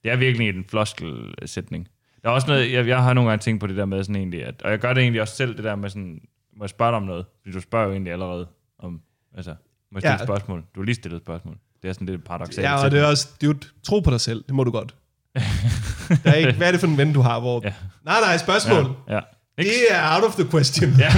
det er virkelig en floskelsætning. Der er også noget, jeg, jeg har nogle gange tænkt på det der med sådan egentlig, at, og jeg gør det egentlig også selv, det der med sådan, må jeg spørge dig om noget? Fordi du spørger jo egentlig allerede om, altså, må jeg stille Ja. et spørgsmål? Du har lige stillet et spørgsmål. Det er sådan lidt paradoxalt. ja, og det er også, dude, tro på dig selv, det må du godt. Der er ikke, hvad er det for en ven, du har, hvor... Ja. Nej, nej, spørgsmål. Ja, ja. Ikke? Det er out of the question. ja.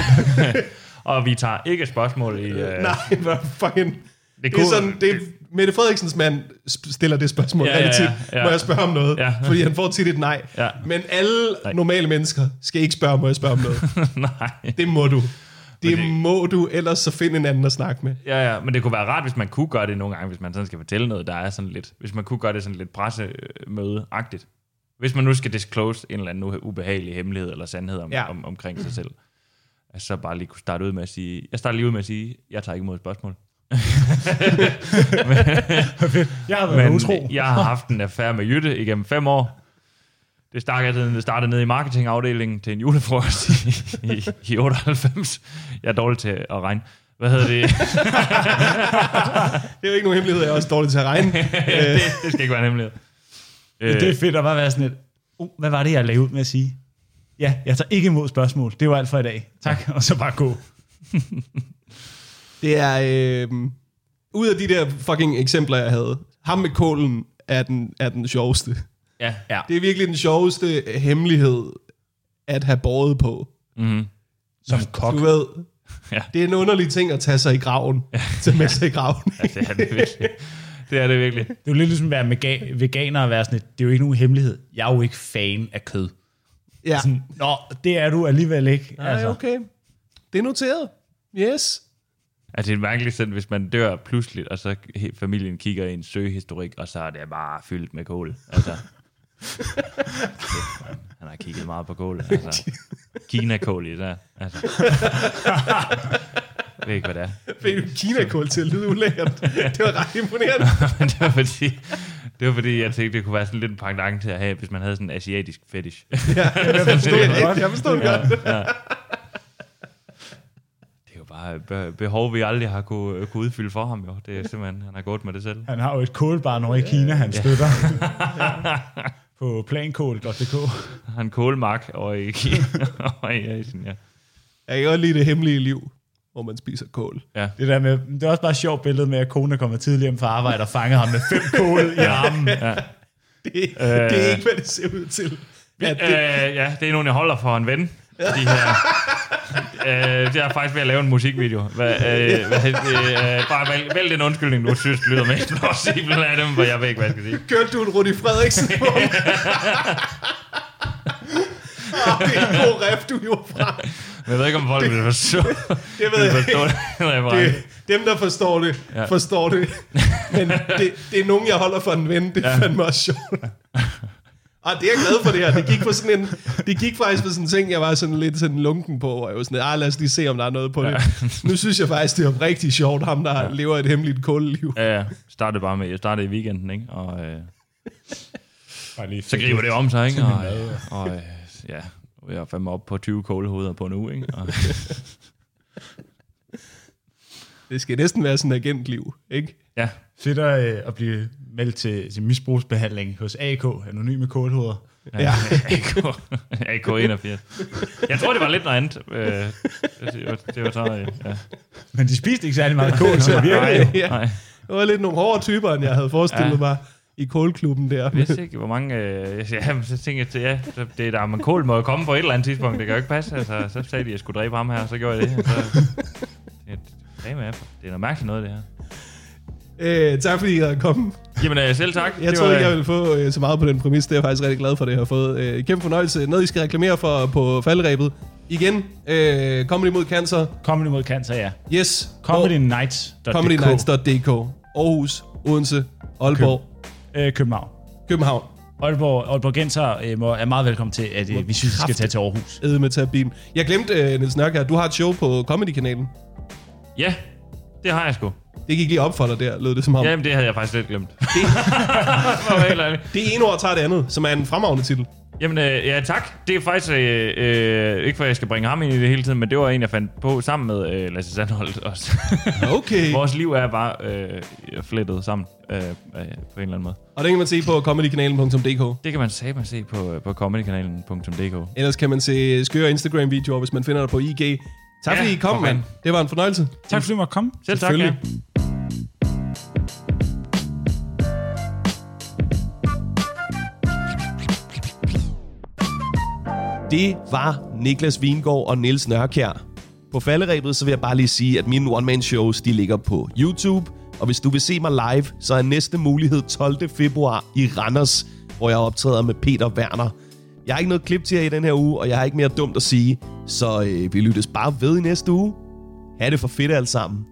og vi tager ikke spørgsmål i... Uh, Nej, hvad fucking... Det, kunne- er sådan, det er Mette Frederiksens mand stiller det spørgsmål Ja, ja, ja, ja, ja. Må jeg spørge om noget? Ja. Fordi han får tit et nej. Ja. Men alle Nej. normale mennesker skal ikke spørge, må jeg spørge om noget? Nej. Det må du. Det, det- må du, ellers så find en anden at snakke med. Ja, ja, men det kunne være rart, hvis man kunne gøre det nogle gange, hvis man sådan skal fortælle noget, der er sådan lidt, hvis man kunne gøre det sådan lidt pressemøde-agtigt. Hvis man nu skal disclose en eller anden ubehagelig hemmelighed eller sandhed om, Ja. om, omkring sig selv. Altså så bare lige kunne starte ud med at sige, jeg starter lige ud med at sige, jeg tager ikke imod spørgsmål. Jeg har været Men utro. jeg har haft en affære med Jytte igennem fem år. Det startede, det startede nede i marketingafdelingen til en julefrokost i, i, i 98. Jeg er dårlig til at regne. Hvad hedder det? Det er jo ikke nogen hemmelighed, jeg er også dårlig til at regne. det, det skal ikke være en hemmelighed. Øh, Det er fedt at bare være sådan et, uh, hvad var det, jeg lavede ud med at sige? Ja, jeg tager ikke imod spørgsmål. Det var alt for i dag. Tak, og så bare gå. Det er... Øh, ud af de der fucking eksempler, jeg havde, ham med kålen er den, er den sjoveste. ja. Ja. Det er virkelig den sjoveste hemmelighed at have båret på. Mm-hmm. Som kok. Du ved, Ja. det er en underlig ting at tage sig i graven. Tage med sig i graven. ja, det er det virkelig. Det er det virkelig. Det er jo lidt ligesom at være veganer og være sådan et, det er jo ikke nogen hemmelighed. Jeg er jo ikke fan af kød. ja. Sådan, Nå, det er du alligevel ikke. Nej, okay. Det er noteret. Yes. Altså, det er mærkeligt sådan, hvis man dør pludseligt, og så familien kigger i en søgehistorik, og så er det bare fyldt med kål. Altså, han har kigget meget på kål. Altså, Kina-kål i det. Altså. Jeg ved ikke, hvad det er. Fik du kinakål til at lyde ulækkert. Det var ret imponerende. Men det var fordi, det var fordi, jeg tænkte, det kunne være sådan lidt en pendant til at have, hvis man havde sådan en asiatisk fetish. Ja, jeg forstod det rigtigt. Jeg forstod det godt. Ja. Det er jo bare behov, vi aldrig har kunne, kunne udfylde for ham. Jo. Det er simpelthen, han har gået med det selv. Han har jo et kålbarn over i Kina, han støtter. På plankål.dk. Han kålmark over i og i Asien, ja. Jeg kan godt lide det hemmelige liv, hvor man spiser kål. ja. Det, der med, det er også bare et sjovt billede med, at kone kommer tidligere hjem fra arbejde og fanger ham med fem kål i armen. ja. Det, det er ikke, hvad det ser ud til. Ja, det, Øh, ja, det er nogen, jeg holder for en ven. De her. øh, det er faktisk ved at lave en musikvideo. Hvad, øh, hvad, øh, bare vælg, vælg den undskyldning, du synes lyder mest plausibel af dem, for jeg ved ikke, hvad jeg skal sige. Kørte du en Rudi Frederiksen på? oh, det er en god ref, du gjorde fra. Men jeg ved ikke, om folk vil forstå, Det ved jeg forstå ikke. den reference. Det, dem, der forstår det, ja. forstår det. Men det, det er nogen, jeg holder for en ven. Det er ja. fandme også sjovt. Og det er jeg glad for det her. Det gik, for sådan en, det gik faktisk for sådan en ting, jeg var sådan lidt sådan lunken på. Og jeg var sådan, ah, lad os lige se, om der er noget på det. Nu synes jeg faktisk, det er rigtig sjovt, ham der ja. lever et hemmeligt kåleliv. Ja, ja. Startede bare med, jeg startede i weekenden, ikke? Og øh, lige så griber det om sig, ikke? Og, og øh, ja, jeg er fandme op på 20 kålehoveder på en uge, ikke? Og, Det skal næsten være sådan et agentliv, ikke? ja, Fedt at, øh, at blive meldt til, til misbrugsbehandling hos AK, anonyme kålhoveder. Ja. AK, AK 81. Jeg tror, det var lidt noget andet. Øh, det, var, det var så, øh, ja. Men de spiste ikke særlig meget kål, så det virker jo. Nej, Ja. nej. Det var lidt nogle hårde typer, end jeg havde forestillet Ja. ja. mig i kålklubben der. Jeg vidste ikke, hvor mange... Øh, ja, men så tænkte jeg, ja, så det er der, man kål må jo komme på et eller andet tidspunkt. Det kan jo ikke passe. Altså, så sagde de, at jeg skulle dræbe ham her, og så gjorde jeg det. Og så, det, det, er, det er noget mærkeligt noget, det her. Øh, tak fordi I havde kommet. Jamen, øh, selv tak. Jeg Det troede var, ikke, jeg ville få øh, så meget på den præmis. Det er jeg faktisk rigtig glad for, det jeg har fået. Øh, kæmpe fornøjelse. Noget, I skal reklamere for på faldrebet. Igen, øh, Comedy mod Cancer. Comedy mod cancer, ja. Yes. ComedyNights.dk ComedyNights.dk. Aarhus, Odense, Aalborg, Øh, København. København. Aalborg, Aalborg Genser øh, må, er meget velkommen til, at øh, vi synes, vi skal tage til Aarhus. Ede med tage bilen. Jeg glemte, øh, Niels Nørk her, du har et show på Comedy-kanalen. Ja, det har jeg sgu. Det gik lige op for dig der, lød det som om. Jamen, det havde jeg faktisk lidt glemt. Ærlig. Det ene ord tager det andet, som er en fremragende titel. Jamen, øh, ja tak. Det er faktisk, øh, øh, ikke for at jeg skal bringe ham ind i det hele tiden, men det var en, jeg fandt på sammen med øh, Lasse Sandholt også. Okay. Vores liv er bare øh, flettet sammen øh, øh, på en eller anden måde. Og det kan man se på comedykanalen.dk. Det kan man sagde se på, på comedykanalen.dk. Ellers kan man se skøre Instagram-videoer, hvis man finder dig på IG. Tak Ja, fordi I kom, for mand. Det var en fornøjelse. Tak fordi du måtte komme. Selv tak, ja. Selvfølgelig. Det var Niklas Vingård og Niels Nørkjær. På falderæbet så vil jeg bare lige sige, at mine one-man-shows de ligger på YouTube. Og hvis du vil se mig live, så er næste mulighed 12. februar i Randers, hvor jeg optræder med Peter Werner. Jeg har ikke noget klip til jer i den her uge, og jeg har ikke mere dumt at sige, så øh, vi lyttes bare ved i næste uge. Ha' det for fedt alle sammen.